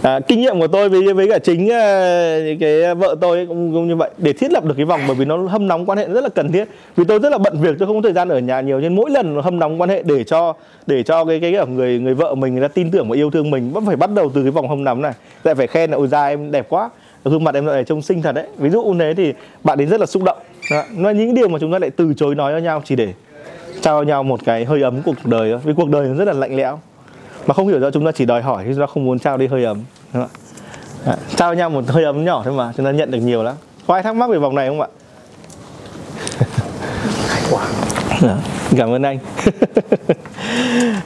À, kinh nghiệm của tôi với với cả chính uh, cái vợ tôi cũng, cũng như vậy để thiết lập được cái vòng bởi vì nó hâm nóng quan hệ rất là cần thiết vì tôi rất là bận việc tôi không có thời gian ở nhà nhiều nên mỗi lần hâm nóng quan hệ để cho để cho cái cái người người vợ mình người ta tin tưởng và yêu thương mình vẫn phải bắt đầu từ cái vòng hâm nóng này lại phải khen là ôi da em đẹp quá gương mặt em lại trông xinh thật đấy. Ví dụ thế thì bạn ấy rất là xúc động. Đó. nó là những điều mà chúng ta lại từ chối nói cho nhau chỉ để trao nhau một cái hơi ấm cuộc đời đó. vì cuộc đời nó rất là lạnh lẽo. Mà không hiểu ra chúng ta chỉ đòi hỏi chứ chúng ta không muốn trao đi hơi ấm. Đúng không ạ? Trao nhau một hơi ấm nhỏ thôi mà chúng ta nhận được nhiều lắm. Có ai thắc mắc về vòng này không ạ? Cảm ơn anh.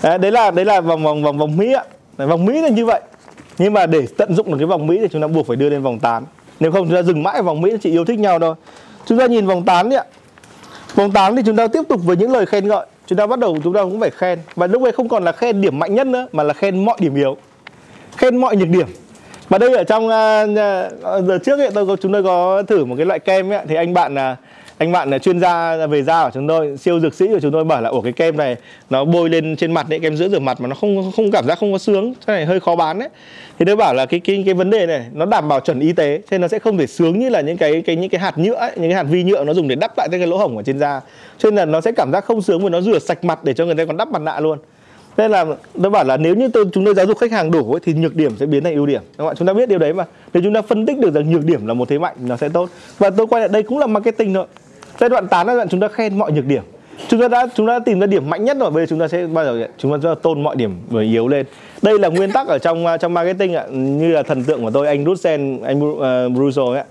À, đấy là đấy là vòng vòng vòng vòng mỹ ạ. Vòng mỹ là như vậy nhưng mà để tận dụng được cái vòng mỹ thì chúng ta buộc phải đưa lên vòng tán. Nếu không chúng ta dừng mãi ở vòng mỹ chỉ yêu thích nhau thôi. Chúng ta nhìn vòng tán đi ạ. Vòng tán thì chúng ta tiếp tục với những lời khen ngợi. Chúng ta bắt đầu chúng ta cũng phải khen. Và lúc này không còn là khen điểm mạnh nhất nữa mà là khen mọi điểm yếu. Khen mọi nhược điểm. Và đây ở trong uh, giờ trước ấy, tôi có chúng tôi có thử một cái loại kem ấy, thì anh bạn là anh bạn là chuyên gia về da của chúng tôi siêu dược sĩ của chúng tôi bảo là ủa cái kem này nó bôi lên trên mặt đấy kem dưỡng rửa mặt mà nó không không cảm giác không có sướng cái này hơi khó bán đấy. Thì tôi bảo là cái cái cái vấn đề này nó đảm bảo chuẩn y tế cho nên nó sẽ không thể sướng như là những cái cái những cái hạt nhựa ấy, những cái hạt vi nhựa nó dùng để đắp lại cái lỗ hổng ở trên da. Cho nên là nó sẽ cảm giác không sướng và nó rửa sạch mặt để cho người ta còn đắp mặt nạ luôn. Nên là tôi bảo là nếu như tôi, chúng tôi giáo dục khách hàng đủ ấy, thì nhược điểm sẽ biến thành ưu điểm. Các bạn chúng ta biết điều đấy mà. Nếu chúng ta phân tích được rằng nhược điểm là một thế mạnh nó sẽ tốt. Và tôi quay lại đây cũng là marketing thôi giai đoạn 8 là đoạn chúng ta khen mọi nhược điểm. Chúng ta đã chúng ta đã tìm ra điểm mạnh nhất rồi bây giờ chúng ta sẽ bao giờ chúng ta tôn mọi điểm vừa yếu lên. Đây là nguyên tắc ở trong à, trong marketing ạ như là thần tượng của tôi anh Russell anh uh, Russo ấy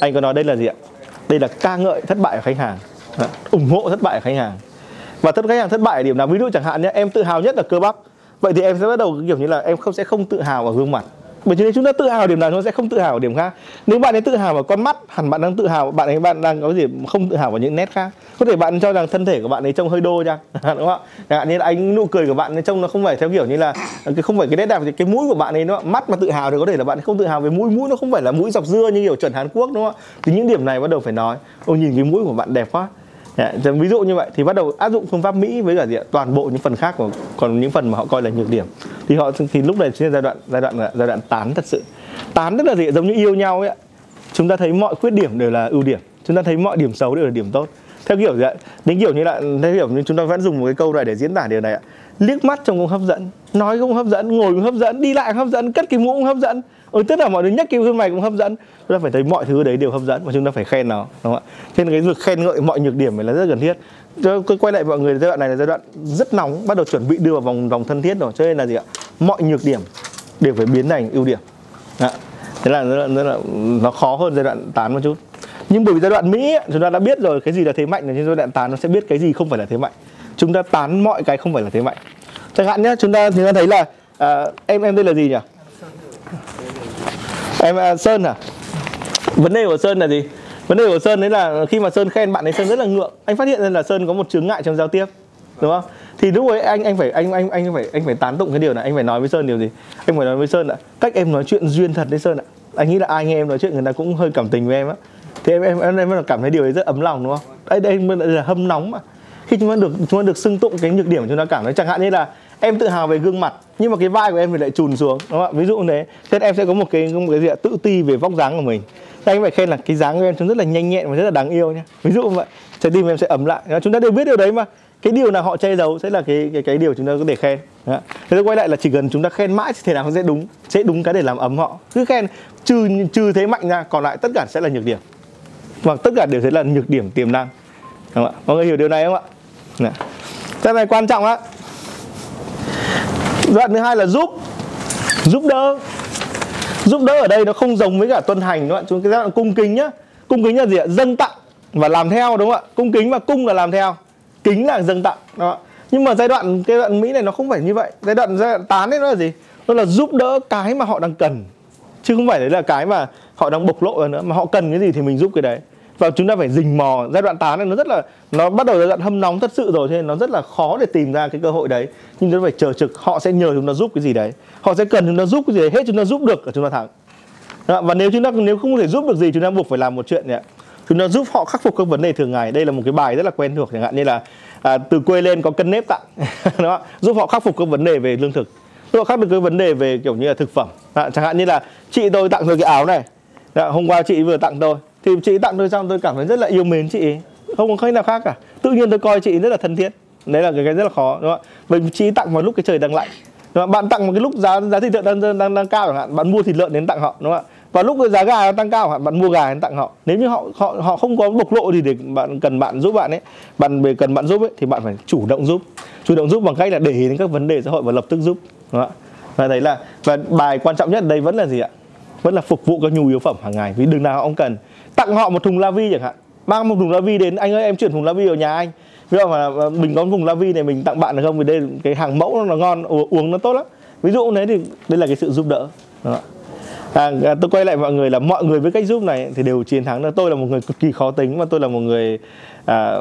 anh có nói đây là gì ạ? Đây là ca ngợi thất bại của khách hàng. Ủng hộ thất bại của khách hàng. Và thất khách hàng thất bại ở điểm nào? Ví dụ chẳng hạn nhé em tự hào nhất là cơ bắp. Vậy thì em sẽ bắt đầu kiểu như là em không sẽ không tự hào ở gương mặt bởi vì chúng ta tự hào điểm nào chúng ta sẽ không tự hào ở điểm khác. Nếu bạn ấy tự hào vào con mắt, hẳn bạn đang tự hào, bạn ấy, bạn đang có gì không tự hào vào những nét khác. Có thể bạn cho rằng thân thể của bạn ấy trông hơi đô chăng? Đúng không ạ? Chẳng hạn như là anh nụ cười của bạn ấy trông nó không phải theo kiểu như là, cái không phải cái nét đẹp, thì cái mũi của bạn ấy nó, mắt mà tự hào thì có thể là bạn không tự hào về mũi. Mũi nó không phải là mũi dọc dưa như kiểu chuẩn Hàn Quốc, đúng không ạ? Thì những điểm này bắt đầu phải nói. Ô, nhìn cái mũi của bạn đẹp quá. Đấy, ví dụ như vậy thì bắt đầu áp dụng phương pháp Mỹ với cả gì toàn bộ những phần khác của còn những phần mà họ coi là nhược điểm. Thì họ thì lúc này chính là giai đoạn giai đoạn là giai đoạn tán thật sự. Tán tức là gì giống như yêu nhau ấy chúng ta thấy mọi khuyết điểm đều là ưu điểm. Chúng ta thấy mọi điểm xấu đều là điểm tốt. Theo kiểu gì ạ? Đến kiểu như là theo kiểu như chúng ta vẫn dùng một cái câu này để diễn tả điều này ạ. Liếc mắt trông cũng hấp dẫn nói cũng hấp dẫn ngồi cũng hấp dẫn đi lại cũng hấp dẫn cất cái mũ cũng hấp dẫn ừ, tất cả mọi thứ nhắc cái gương mày cũng hấp dẫn. Chúng ta phải thấy mọi thứ đấy đều hấp dẫn và chúng ta phải khen nó đúng không ạ? Trên cái việc khen ngợi mọi nhược điểm này là rất cần thiết. Tôi quay lại mọi người giai đoạn này là giai đoạn rất nóng bắt đầu chuẩn bị đưa vào vòng vòng thân thiết rồi. Cho nên là gì ạ? Mọi nhược điểm đều phải biến thành ưu điểm. Đó. thế là rất là, rất là nó khó hơn giai đoạn tán một chút. Nhưng bởi vì giai đoạn mỹ chúng ta đã biết rồi cái gì là thế mạnh thì giai đoạn tán nó sẽ biết cái gì không phải là thế mạnh. Chúng ta tán mọi cái không phải là thế mạnh. Chẳng hạn nhé chúng ta chúng ta thấy là à, em em đây là gì nhỉ? Em à, sơn à? Vấn đề của sơn là gì? Vấn đề của sơn đấy là khi mà sơn khen bạn ấy sơn rất là ngượng. Anh phát hiện ra là sơn có một chướng ngại trong giao tiếp đúng không? Thì lúc ấy anh anh phải anh anh anh phải anh phải tán tụng cái điều này. Anh phải nói với sơn điều gì? Anh phải nói với sơn ạ cách em nói chuyện duyên thật đấy sơn ạ. Anh nghĩ là ai nghe em nói chuyện người ta cũng hơi cảm tình với em á. Thì em em em, em cảm thấy điều ấy rất ấm lòng đúng không? Đây đây là hâm nóng mà. Khi chúng ta được chúng ta được xưng tụng cái nhược điểm chúng ta cảm thấy chẳng hạn như là em tự hào về gương mặt, nhưng mà cái vai của em thì lại trùn xuống, đúng không ạ? Ví dụ như thế. Thế em sẽ có một cái một cái gì ạ? Tự ti về vóc dáng của mình. Thế anh phải khen là cái dáng của em trông rất là nhanh nhẹn và rất là đáng yêu nhé ví dụ như vậy. Trái tim em sẽ ấm lại. Chúng ta đều biết điều đấy mà. Cái điều nào họ che giấu sẽ là cái cái cái điều chúng ta có thể khen. Đó. thế quay lại là chỉ cần chúng ta khen mãi thì thế nào sẽ đúng sẽ đúng cái để làm ấm họ. Cứ khen, trừ trừ thế mạnh ra, còn lại tất cả sẽ là nhược điểm. Và tất cả đều sẽ là nhược điểm tiềm năng. Đúng không ạ? Mọi người hiểu điều này không ạ? Cái này quan trọng á đoạn thứ hai là giúp. Giúp đỡ. Giúp đỡ ở đây nó không giống với cả tuân hành các bạn chúng cái giai đoạn cung kính nhá. Cung kính là gì ạ? Dâng tặng và làm theo đúng không ạ? Cung kính và cung là làm theo. Kính là dâng tặng đó nhưng mà giai đoạn, cái đoạn mỹ này nó không phải như vậy. Giai đoạn giai đoạn tán ấy nó là gì? Nó là giúp đỡ cái mà họ đang cần. Chứ không phải đấy là cái mà họ đang bộc lộ ra nữa. Mà họ cần cái gì thì mình giúp cái đấy và chúng ta phải rình mò. Giai đoạn tán này nó rất là nó bắt đầu giai đoạn hâm nóng thật sự rồi cho nên nó rất là khó để tìm ra cái cơ hội đấy. Nhưng chúng ta phải chờ trực. Họ sẽ nhờ chúng ta giúp cái gì đấy. Họ sẽ cần chúng ta giúp cái gì đấy. Hết chúng ta giúp được là chúng ta thắng. Và nếu chúng ta nếu không thể giúp được gì chúng ta buộc phải làm một chuyện này chúng ta giúp họ khắc phục các vấn đề thường ngày. Đây là một cái bài rất là quen thuộc chẳng hạn như là à, từ quê lên có cân nếp tặng. Đó giúp họ khắc phục các vấn đề về lương thực. Giúp họ khắc được cái vấn đề về kiểu như là thực phẩm. À, chẳng hạn như là chị tôi tặng tôi cái áo này. Đó, hôm qua chị vừa tặng tôi thì chị tặng tôi xong tôi cảm thấy rất là yêu mến chị không có cách nào khác cả. Tự nhiên tôi coi chị rất là thân thiết. Đấy là cái, cái rất là khó đúng không ạ? Bởi chị tặng vào lúc cái trời đang lạnh. Đúng không? bạn tặng một cái lúc giá giá thịt lợn đang đang đang, đang cao chẳng hạn bạn mua thịt lợn đến tặng họ đúng không ạ? Và lúc giá gà tăng cao hạn bạn mua gà đến tặng họ. Nếu như họ họ họ không có bộc lộ thì để bạn cần bạn giúp bạn ấy bạn về cần bạn giúp ấy thì bạn phải chủ động giúp. Chủ động giúp bằng cách là để ý đến các vấn đề xã hội và lập tức giúp đúng không ạ? Và đấy là và bài quan trọng nhất đây vẫn là gì ạ? Vẫn là phục vụ các nhu yếu phẩm hàng ngày. Vì đường nào họ cũng cần tặng họ một thùng la vi chẳng hạn. Mang một thùng la vi đến anh ơi em chuyển thùng la vi vào nhà anh. Ví dụ mà mình có thùng la vi này mình tặng bạn được không? Vì đây cái hàng mẫu nó ngon uống nó tốt lắm. Ví dụ đấy thì đây là cái sự giúp đỡ. Đó. À, à, tôi quay lại mọi người là mọi người với cách giúp này thì đều chiến thắng. Được tôi là một người cực kỳ khó tính và tôi là một người à,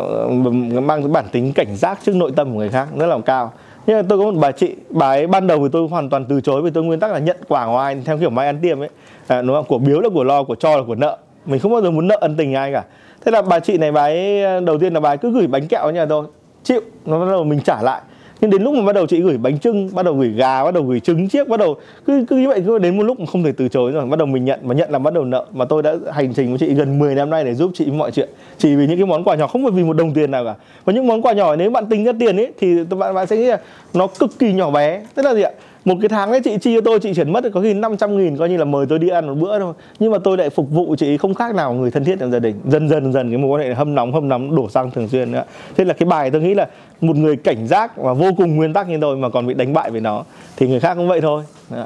mang bản tính cảnh giác trước nội tâm của người khác rất là cao. Nhưng mà tôi có một bà chị bà ấy ban đầu thì tôi hoàn toàn từ chối vì tôi nguyên tắc là nhận quà của ai theo kiểu mai ăn tiêm ấy. À, đúng không? Của biếu là của lo của cho là của nợ mình không bao giờ muốn nợ ân tình ai cả. Thế là bà chị này, bà ấy, đầu tiên là bà ấy cứ gửi bánh kẹo ở nhà tôi chịu, nó bắt đầu mình trả lại. Nhưng đến lúc mà bắt đầu chị gửi bánh trưng, bắt đầu gửi gà, bắt đầu gửi trứng chiếc, bắt đầu cứ cứ như vậy, cứ đến một lúc mà không thể từ chối rồi. Bắt đầu mình nhận, mà nhận là bắt đầu nợ. Mà tôi đã hành trình với chị gần 10 năm nay để giúp chị mọi chuyện. Chỉ vì những cái món quà nhỏ, không phải vì một đồng tiền nào cả. Và những món quà nhỏ, nếu bạn tính ra tiền ấy, thì bạn bạn sẽ nghĩ là nó cực kỳ nhỏ bé. Tức là gì ạ? Một cái tháng ấy chị chi cho tôi, chị chuyển mất, có khi 500 nghìn coi như là mời tôi đi ăn một bữa thôi. Nhưng mà tôi lại phục vụ chị không khác nào người thân thiết trong gia đình. Dần dần dần cái mối quan hệ hâm nóng hâm nóng đổ xăng thường xuyên nữa. Thế là cái bài tôi nghĩ là một người cảnh giác và vô cùng nguyên tắc như tôi mà còn bị đánh bại về nó, thì người khác cũng vậy thôi. Đó.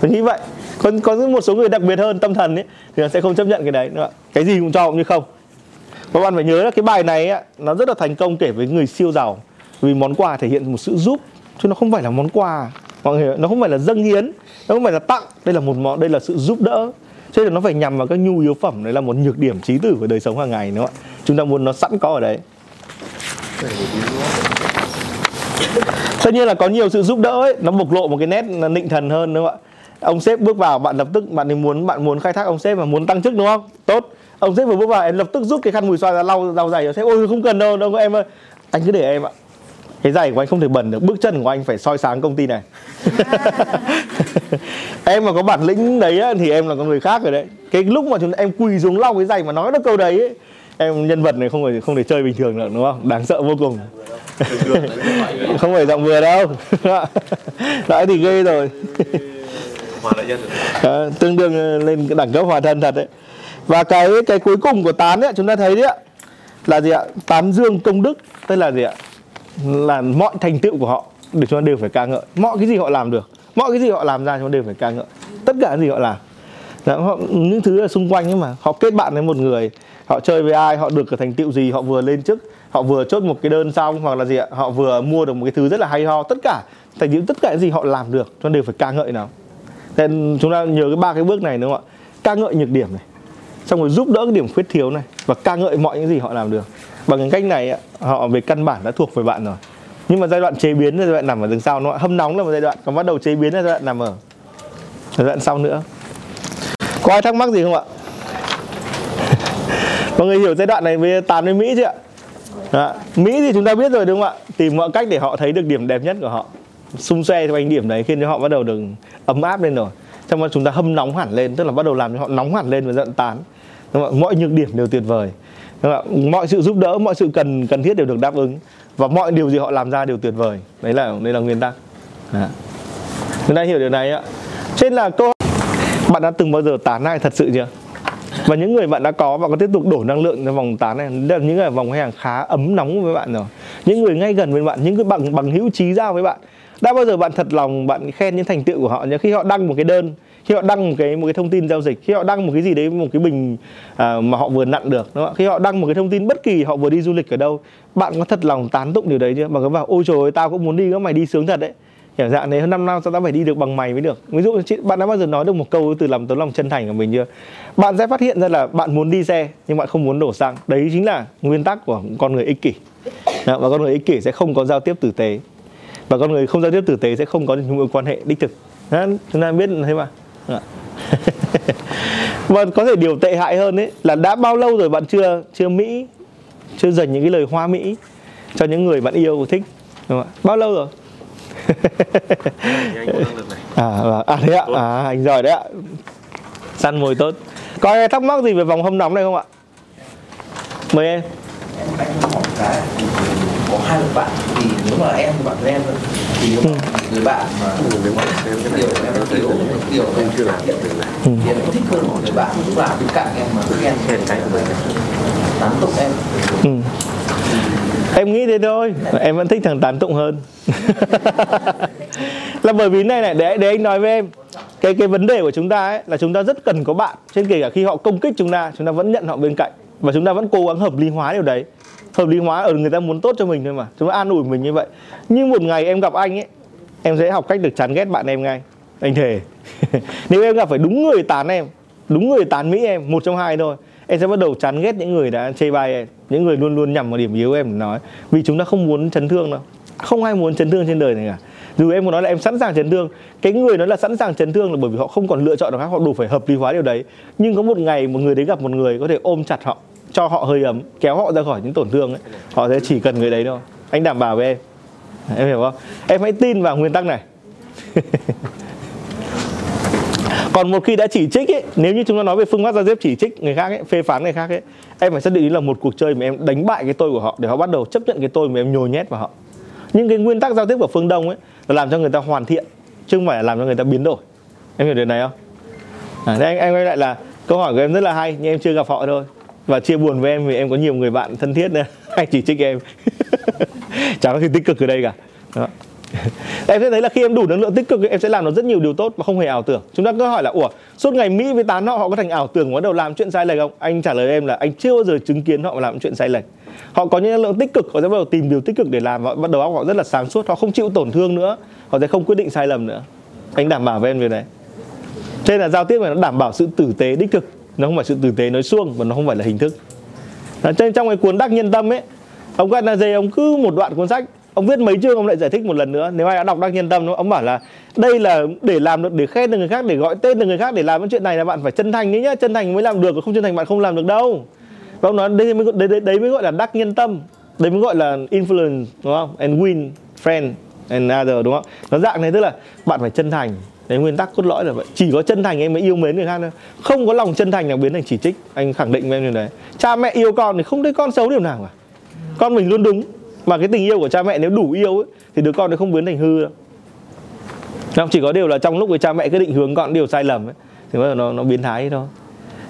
tôi nghĩ vậy. Còn có một số người đặc biệt hơn, tâm thần ấy, thì nó sẽ không chấp nhận cái đấy. Nữa cái gì cũng cho cũng như không. Các bạn phải nhớ là cái bài này nó rất là thành công kể với người siêu giàu. Vì món quà thể hiện một sự giúp, chứ nó không phải là món quà mọi người nó không phải là dâng hiến, nó không phải là tặng. Đây là một món, đây là sự giúp đỡ. Cho nên nó phải nhằm vào các nhu yếu phẩm, đấy là một nhược điểm trí tử của đời sống hàng ngày, đúng không ạ? Chúng ta muốn nó sẵn có ở đấy. Tất nhiên là có nhiều sự giúp đỡ ấy, nó bộc lộ một cái nét nịnh thần hơn, đúng không ạ? Ông sếp bước vào, bạn lập tức, bạn muốn bạn muốn khai thác ông sếp và muốn tăng chức, đúng không? Tốt. Ông sếp vừa bước vào, em lập tức rút cái khăn mùi xoa ra, lau lau giày sếp. Ôi, không cần đâu đâu, em ơi. Anh cứ để em ạ cái giày của anh không thể bẩn được. Bước chân của anh phải soi sáng công ty này. Em mà có bản lĩnh đấy á, thì em là con người khác rồi đấy. Cái lúc mà chúng em quỳ xuống lau cái giày mà nói được câu đấy ấy, em nhân vật này không phải không thể chơi bình thường được đúng không? Đáng sợ vô cùng. Không phải giọng vừa đâu. Đã thì ghê rồi. À, tương đương lên đẳng cấp hòa thân thật đấy. Và cái cái cuối cùng của tán ấy chúng ta thấy đấy ạ. Là gì ạ? Tán dương công đức tức là gì ạ là mọi thành tựu của họ được chúng ta đều phải ca ngợi. Mọi cái gì họ làm được mọi cái gì họ làm ra chúng ta đều phải ca ngợi. Tất cả những gì họ làm. Đó, họ, những thứ ở xung quanh ấy mà họ kết bạn với một người họ chơi với ai họ được cái thành tựu gì họ vừa lên chức họ vừa chốt một cái đơn xong hoặc là gì ạ họ vừa mua được một cái thứ rất là hay ho tất cả thành tựu tất cả những gì họ làm được chúng ta đều phải ca ngợi nào nên chúng ta nhớ cái ba cái bước này đúng không ạ? Ca ngợi nhược điểm này xong rồi giúp đỡ cái điểm khuyết thiếu này và ca ngợi mọi những gì họ làm được bằng cái cách này họ về căn bản đã thuộc về bạn rồi. Nhưng mà giai đoạn chế biến là giai đoạn nằm ở đằng sau nó hâm nóng là một giai đoạn, còn bắt đầu chế biến là giai đoạn nằm ở giai đoạn sau nữa. Có ai thắc mắc gì không ạ? Mọi người hiểu giai đoạn này về tán với mỹ chưa ạ? Đó. mỹ thì chúng ta biết rồi đúng không ạ? Tìm mọi cách để họ thấy được điểm đẹp nhất của họ. Xung xoe theo anh điểm đấy khiến cho họ bắt đầu được ấm áp lên rồi. Trong đó chúng ta hâm nóng hẳn lên, tức là bắt đầu làm cho họ nóng hẳn lên và giận tán. Đúng không? mọi nhược điểm đều tuyệt vời? Vâng mọi sự giúp đỡ, mọi sự cần cần thiết đều được đáp ứng. Và mọi điều gì họ làm ra đều tuyệt vời. Đấy là đây là nguyên tắc. À. chúng ta hiểu điều này ạ. Trên là câu bạn đã từng bao giờ tán ai thật sự chưa? Và những người bạn đã có và có tiếp tục đổ năng lượng cho vòng tán này? Đây là những người vòng khách hàng khá ấm nóng với bạn rồi. Những người ngay gần với bạn, những người bằng bằng hữu trí giao với bạn. Đã bao giờ bạn thật lòng, bạn khen những thành tựu của họ nhé khi họ đăng một cái đơn khi họ đăng một cái một cái thông tin giao dịch khi họ đăng một cái gì đấy một cái bình à, mà họ vừa nặn được đúng không? khi họ đăng một cái thông tin bất kỳ họ vừa đi du lịch ở đâu bạn có thật lòng tán tụng điều đấy chưa? Mà có bảo ôi trời ơi tao cũng muốn đi các mày đi sướng thật đấy. Kiểu dạng này hơn năm năm sao tao phải đi được bằng mày mới được. Ví dụ chị bạn đã bao giờ nói được một câu từ lòng tấm lòng chân thành của mình chưa? Bạn sẽ phát hiện ra là bạn muốn đi xe nhưng bạn không muốn đổ xăng. Đấy chính là nguyên tắc của con người ích kỷ. Đó, và con người ích kỷ sẽ không có giao tiếp tử tế. Và con người không giao tiếp tử tế sẽ không có những mối quan hệ đích thực. Đó, chúng ta biết thế mà và có thể điều tệ hại hơn ấy là đã bao lâu rồi bạn chưa chưa mỹ chưa dành những cái lời hoa mỹ cho những người bạn yêu thích? Đúng không? ạ? bao lâu rồi? À, và- à thế ạ. À anh giỏi đấy ạ. Săn mồi tốt. Có ai thắc mắc gì về vòng hâm nóng này không ạ? Mời em có hai người bạn thì nếu mà em thì bạn với em thôi thì nếu mà người bạn mà nếu mà điều em thiếu điều em chưa làm. hiện được thì em có thích hơn một người bạn lúc nào bên cạnh em mà cứ em khen cái của mình tán tụng em. Ừ. em nghĩ thế thôi em vẫn thích thằng tán tụng hơn. Là bởi vì này này để để anh nói với em cái cái vấn đề của chúng ta ấy là chúng ta rất cần có bạn trên kể cả khi họ công kích chúng ta chúng ta vẫn nhận họ bên cạnh và chúng ta vẫn cố gắng hợp lý hóa điều đấy hợp lý hóa ở người ta muốn tốt cho mình thôi mà. Chúng ta an ủi mình như vậy. Nhưng một ngày em gặp anh ấy, em sẽ học cách được chán ghét bạn em ngay. Anh thề. Nếu em gặp phải đúng người tán em, đúng người tán mỹ em, một trong hai thôi, em sẽ bắt đầu chán ghét những người đã chê bai em. Những người luôn luôn nhằm vào điểm yếu em để nói. Vì chúng ta không muốn chấn thương đâu. Không ai muốn chấn thương trên đời này cả. Dù em muốn nói là em sẵn sàng chấn thương, cái người nói là sẵn sàng chấn thương là bởi vì họ không còn lựa chọn nào khác, họ đủ phải hợp lý hóa điều đấy. Nhưng có một ngày một người đấy gặp một người có thể ôm chặt họ cho họ hơi ấm kéo họ ra khỏi những tổn thương ấy. Họ sẽ chỉ cần người đấy thôi. Anh đảm bảo với em. Em hiểu không? Em hãy tin vào nguyên tắc này. Còn một khi đã chỉ trích ấy nếu như chúng ta nói về phương pháp giao tiếp chỉ trích người khác ấy phê phán người khác ấy em phải xác định là một cuộc chơi mà em đánh bại cái tôi của họ để họ bắt đầu chấp nhận cái tôi mà em nhồi nhét vào họ. Những cái nguyên tắc giao tiếp của phương đông ấy là làm cho người ta hoàn thiện chứ không phải là làm cho người ta biến đổi. Em hiểu điều này không? À, thế anh anh quay lại là câu hỏi của em rất là hay nhưng em chưa gặp họ thôi và chia buồn với em vì em có nhiều người bạn thân thiết nữa. Hay chỉ trích em. Chẳng có gì tích cực ở đây cả. Đó. em sẽ thấy là khi em đủ năng lượng tích cực, em sẽ làm được rất nhiều điều tốt mà không hề ảo tưởng. Chúng ta cứ hỏi là, ủa, suốt ngày mỹ với tán họ họ có thành ảo tưởng bắt đầu làm chuyện sai lệch không? Anh trả lời em là, anh chưa bao giờ chứng kiến họ làm chuyện sai lệch. Họ có những năng lượng tích cực, họ sẽ bắt đầu tìm điều tích cực để làm và bắt đầu óc họ rất là sáng suốt, họ không chịu tổn thương nữa, họ sẽ không quyết định sai lầm nữa. Anh đảm bảo với em về đấy thế là giao tiếp này nó đảm bảo sự tử tế, đích thực nó không phải sự tử tế nói suông và nó không phải là hình thức. À, cho trong cái cuốn đắc nhân tâm ấy ông Gandhi ông cứ một đoạn cuốn sách ông viết mấy chương ông lại giải thích một lần nữa. Nếu ai đã đọc đắc nhân tâm ông bảo là đây là để làm được để khen được người khác để gọi tên được người khác để làm cái chuyện này là bạn phải chân thành đấy nhá chân thành mới làm được không chân thành bạn không làm được đâu. Và ông nói đây mới đấy, đấy, đấy mới gọi là đắc nhân tâm đấy mới gọi là influence đúng không? And win friend and other đúng không? Nó dạng này tức là bạn phải chân thành đấy nguyên tắc cốt lõi là vậy. Chỉ có chân thành em mới yêu mến người khác thôi. Không có lòng chân thành là biến thành chỉ trích. Anh khẳng định với em điều đấy cha mẹ yêu con thì không thấy con xấu điều nào cả. Con mình luôn đúng. Mà cái tình yêu của cha mẹ nếu đủ yêu ấy, thì đứa con nó không biến thành hư đâu. Không chỉ có điều là trong lúc với cha mẹ cứ định hướng con điều sai lầm ấy thì bắt đầu nó nó biến thái thôi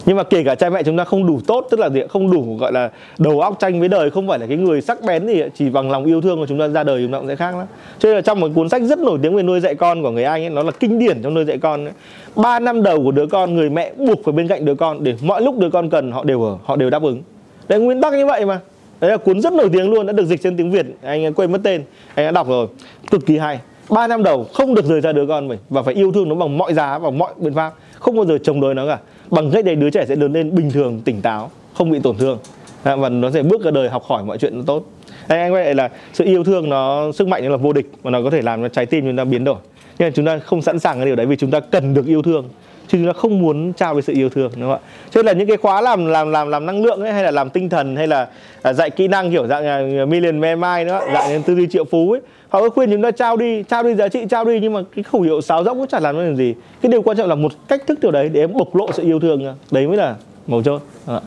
nhưng mà kể cả cha mẹ chúng ta không đủ tốt, tức là gì không đủ, gọi là, đầu óc tranh với đời, không phải là cái người sắc bén gì chỉ bằng lòng yêu thương của chúng ta ra đời chúng ta cũng sẽ khác lắm. Cho nên là trong một cuốn sách rất nổi tiếng về nuôi dạy con của người anh ấy, nó là kinh điển trong nuôi dạy con ấy. ba năm đầu của đứa con, người mẹ buộc phải bên cạnh đứa con để mọi lúc đứa con cần, họ đều ở, họ đều đáp ứng. Đấy, nguyên tắc như vậy mà. Đấy là cuốn rất nổi tiếng luôn, đã được dịch trên tiếng việt, anh quên mất tên, anh đã đọc rồi. Cực kỳ hay. Ba năm đầu không được rời ra đứa con mình và phải yêu thương nó bằng mọi giá và mọi biện pháp. Không bao giờ chống đối nó cả bằng cách đấy đứa trẻ sẽ lớn lên bình thường tỉnh táo không bị tổn thương. Và nó sẽ bước ra đời học hỏi mọi chuyện nó tốt. Đây, anh quay lại là sự yêu thương nó sức mạnh nó là vô địch và nó có thể làm cho trái tim chúng ta biến đổi. Nhưng mà chúng ta không sẵn sàng cái điều đấy vì chúng ta cần được yêu thương chứ chúng ta không muốn trao về sự yêu thương đúng không ạ? Cho nên là những cái khóa làm làm làm làm năng lượng ấy hay là làm tinh thần hay là à, dạy kỹ năng kiểu dạng à, million man mind nữa dạng tư duy triệu phú ấy họ có khuyên chúng ta trao đi trao đi giá trị trao đi nhưng mà cái khẩu hiệu sáo rỗng cũng chả làm được gì. Cái điều quan trọng là một cách thức điều đấy để em bộc lộ sự yêu thương đấy mới là mấu chốt. À.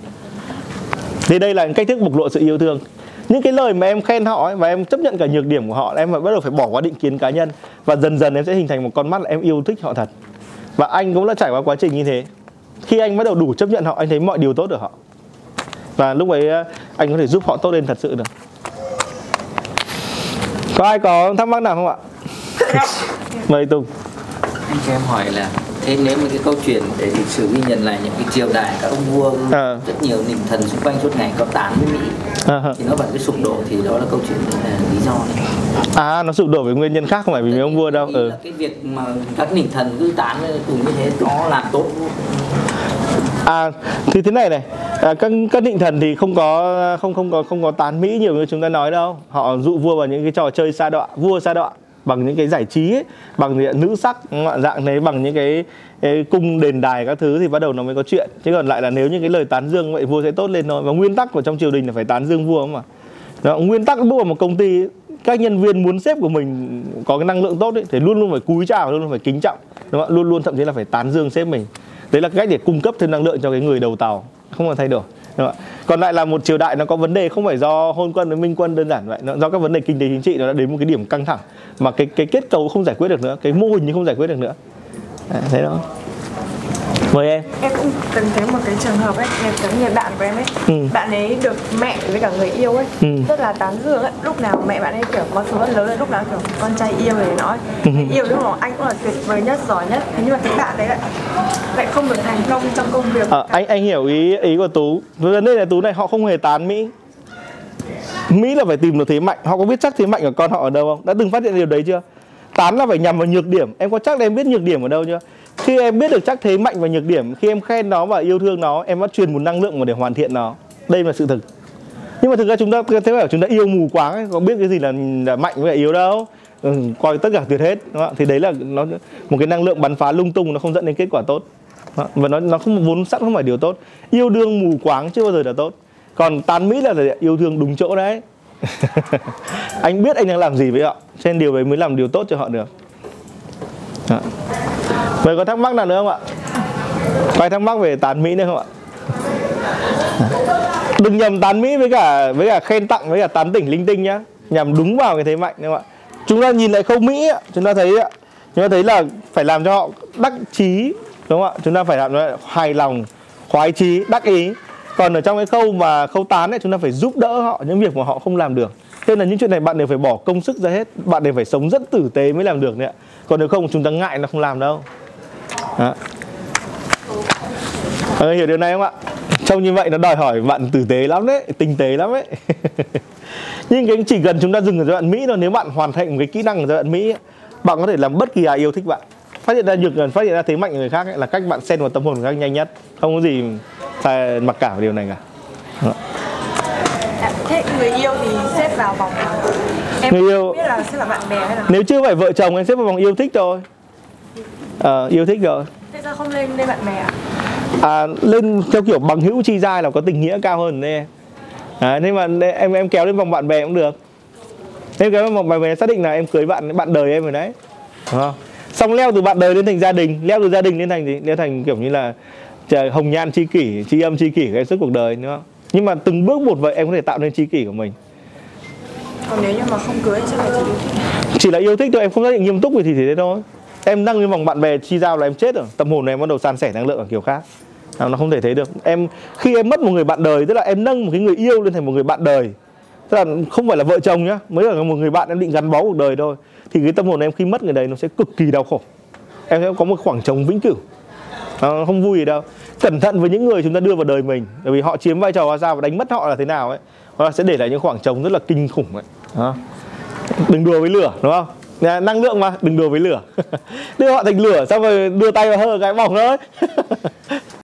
thì đây là cách thức bộc lộ sự yêu thương. Những cái lời mà em khen họ ấy, và em chấp nhận cả nhược điểm của họ em phải bắt đầu phải bỏ qua định kiến cá nhân. Và dần dần em sẽ hình thành một con mắt là em yêu thích họ thật. Và anh cũng đã trải qua quá trình như thế. Khi anh bắt đầu đủ chấp nhận họ anh thấy mọi điều tốt ở họ. Và lúc ấy ờ, anh có thể giúp họ tốt lên thật sự được có ai có thắc mắc nào không ạ? Mời tùng. Anh cho em hỏi là thế nếu mà cái câu chuyện để lịch sử ghi nhận lại những cái triều đại các ông vua À. rất nhiều nịnh thần xung quanh suốt ngày có tán với mỹ À, thì nó vẫn cái sụp đổ thì đó là câu chuyện là lý do này. À nó sụp đổ với nguyên nhân khác không phải vì mấy ông vua đâu ừ. cái việc mà các nịnh thần cứ tán cùng như thế nó làm tốt À thì thế này này, à, các các định thần thì không có không không có không có tán mỹ nhiều như chúng ta nói đâu. Họ dụ vua vào những cái trò chơi xa đọa, vua xa đọa bằng những cái giải trí ấy, bằng những nữ sắc dạng đấy bằng những cái, cái cung đền đài các thứ thì bắt đầu nó mới có chuyện. Chứ còn lại là nếu những cái lời tán dương vậy vua sẽ tốt lên thôi. Và nguyên tắc của trong triều đình là phải tán dương vua mà đó, nguyên tắc bước vào một công ty các nhân viên muốn sếp của mình có cái năng lượng tốt ấy, thì luôn luôn phải cúi chào luôn luôn phải kính trọng đúng không luôn luôn thậm chí là phải tán dương sếp mình đấy là cách để cung cấp thêm năng lượng cho cái người đầu tàu. Không còn thay đổi. Đúng không còn lại là một triều đại nó có vấn đề không phải do hôn quân với minh quân đơn giản vậy. Nó do các vấn đề kinh tế chính trị nó đã đến một cái điểm căng thẳng. Mà cái cái kết cấu không giải quyết được nữa. Cái mô hình không giải quyết được nữa. Đấy, thế đó mời em. Em cũng từng thấy một cái trường hợp ấy em có người bạn của em ấy. Ừ. bạn ấy được mẹ với cả người yêu ấy Ừ. rất là tán dương ấy. Lúc nào mẹ bạn ấy kiểu có số rất lớn ấy, lúc nào kiểu con trai yêu để nói Ừ. yêu lúc nào anh cũng là tuyệt vời nhất giỏi nhất. Thế nhưng mà cái bạn đấy lại lại không được thành công trong công việc. Ờ, anh anh hiểu ý ý của tú. Vấn đề là tú này họ không hề tán mỹ. Mỹ là phải tìm được thế mạnh. Họ có biết chắc thế mạnh của con họ ở đâu không? Đã từng phát hiện điều đấy chưa? Tán là phải nhằm vào nhược điểm. Em có chắc là em biết nhược điểm ở đâu chưa khi em biết được chắc thế mạnh và nhược điểm khi em khen nó và yêu thương nó em bắt truyền một năng lượng mà để hoàn thiện nó. Đây là sự thực. Nhưng mà thực ra chúng ta thế bảo chúng ta yêu mù quáng ấy, có biết cái gì là, là mạnh với yếu đâu? Ừ, coi tất cả tuyệt hết đúng không? thì đấy là nó một cái năng lượng bắn phá lung tung nó không dẫn đến kết quả tốt. Và nó nó không vốn sẵn không phải điều tốt. Yêu đương mù quáng chưa bao giờ là tốt. Còn tán mỹ là gì yêu thương đúng chỗ đấy. Anh biết anh đang làm gì với họ. Cho nên điều đấy mới làm điều tốt cho họ được. Đó. Vậy có thắc mắc nào nữa không ạ? Có ai thắc mắc về tán Mỹ nữa không ạ? Đừng nhầm tán Mỹ với cả với cả khen tặng với cả tán tỉnh linh tinh nhá Nhằm đúng vào cái thế mạnh đúng không ạ? Chúng ta nhìn lại khâu Mỹ chúng ta thấy ạ Chúng ta thấy là phải làm cho họ đắc chí Đúng không ạ? Chúng ta phải làm cho họ hài lòng, khoái chí, đắc ý Còn ở trong cái khâu mà khâu tán ấy chúng ta phải giúp đỡ họ những việc mà họ không làm được nên là những chuyện này bạn đều phải bỏ công sức ra hết Bạn đều phải sống rất tử tế mới làm được nữa Còn nếu không chúng ta ngại nó không làm đâu đó. À, hiểu điều này không ạ? Trông như vậy nó đòi hỏi bạn tử tế lắm đấy, tinh tế lắm đấy. Nhưng cái chỉ cần chúng ta dừng ở giai đoạn Mỹ thôi, nếu bạn hoàn thành một cái kỹ năng ở giai đoạn Mỹ, ấy, bạn có thể làm bất kỳ ai yêu thích bạn. Phát hiện ra nhược phát hiện ra thế mạnh của người khác ấy, là cách bạn xen vào tâm hồn người khác nhanh nhất. Không có gì phải mặc cảm về điều này cả thế người yêu thì xếp vào vòng nào? em Người yêu- biết là xếp vào bạn bè hay là Nếu chưa phải vợ chồng anh xếp vào vòng yêu thích thôi. Ờ, yêu thích rồi. thế sao không lên lên bạn bè à? à, lên theo kiểu bằng hữu chi giai là có tình nghĩa cao hơn đấy em à, nên mà em em kéo lên vòng bạn bè cũng được em kéo lên vòng bạn bè xác định là em cưới bạn bạn đời em rồi đấy Đúng không? xong leo từ bạn đời lên thành gia đình leo từ gia đình lên thành gì lên thành kiểu như là trời, hồng nhan chi kỷ chi âm chi kỷ cái suốt cuộc đời đúng không nhưng mà từng bước một vậy em có thể tạo nên chi kỷ của mình. Còn nếu như mà không cưới thì chắc là chỉ yêu thích. Chỉ là yêu thích thôi em không xác định nghiêm túc thì thì thế thôi. Em nâng lên vòng bạn bè chi giao là em chết rồi. Tâm hồn này em bắt đầu san sẻ năng lượng ở kiểu khác. À, nó không thể thế được. Em khi em mất một người bạn đời tức là em nâng một cái người yêu lên thành một người bạn đời tức là không phải là vợ chồng nhá mới là một người bạn em định gắn bó cuộc đời thôi thì cái tâm hồn em khi mất người đấy nó sẽ cực kỳ đau khổ. Em sẽ có một khoảng trống vĩnh cửu nó không vui gì đâu. Cẩn thận với những người chúng ta đưa vào đời mình bởi vì họ chiếm vai trò ra và đánh mất họ là thế nào ấy, họ sẽ để lại những khoảng trống rất là kinh khủng ấy. Đó. Đừng đùa với lửa, đúng không? Năng lượng mà, đừng đùa với lửa. Đưa họ thành lửa, xong rồi đưa tay vào hơ cái bỏng thôi.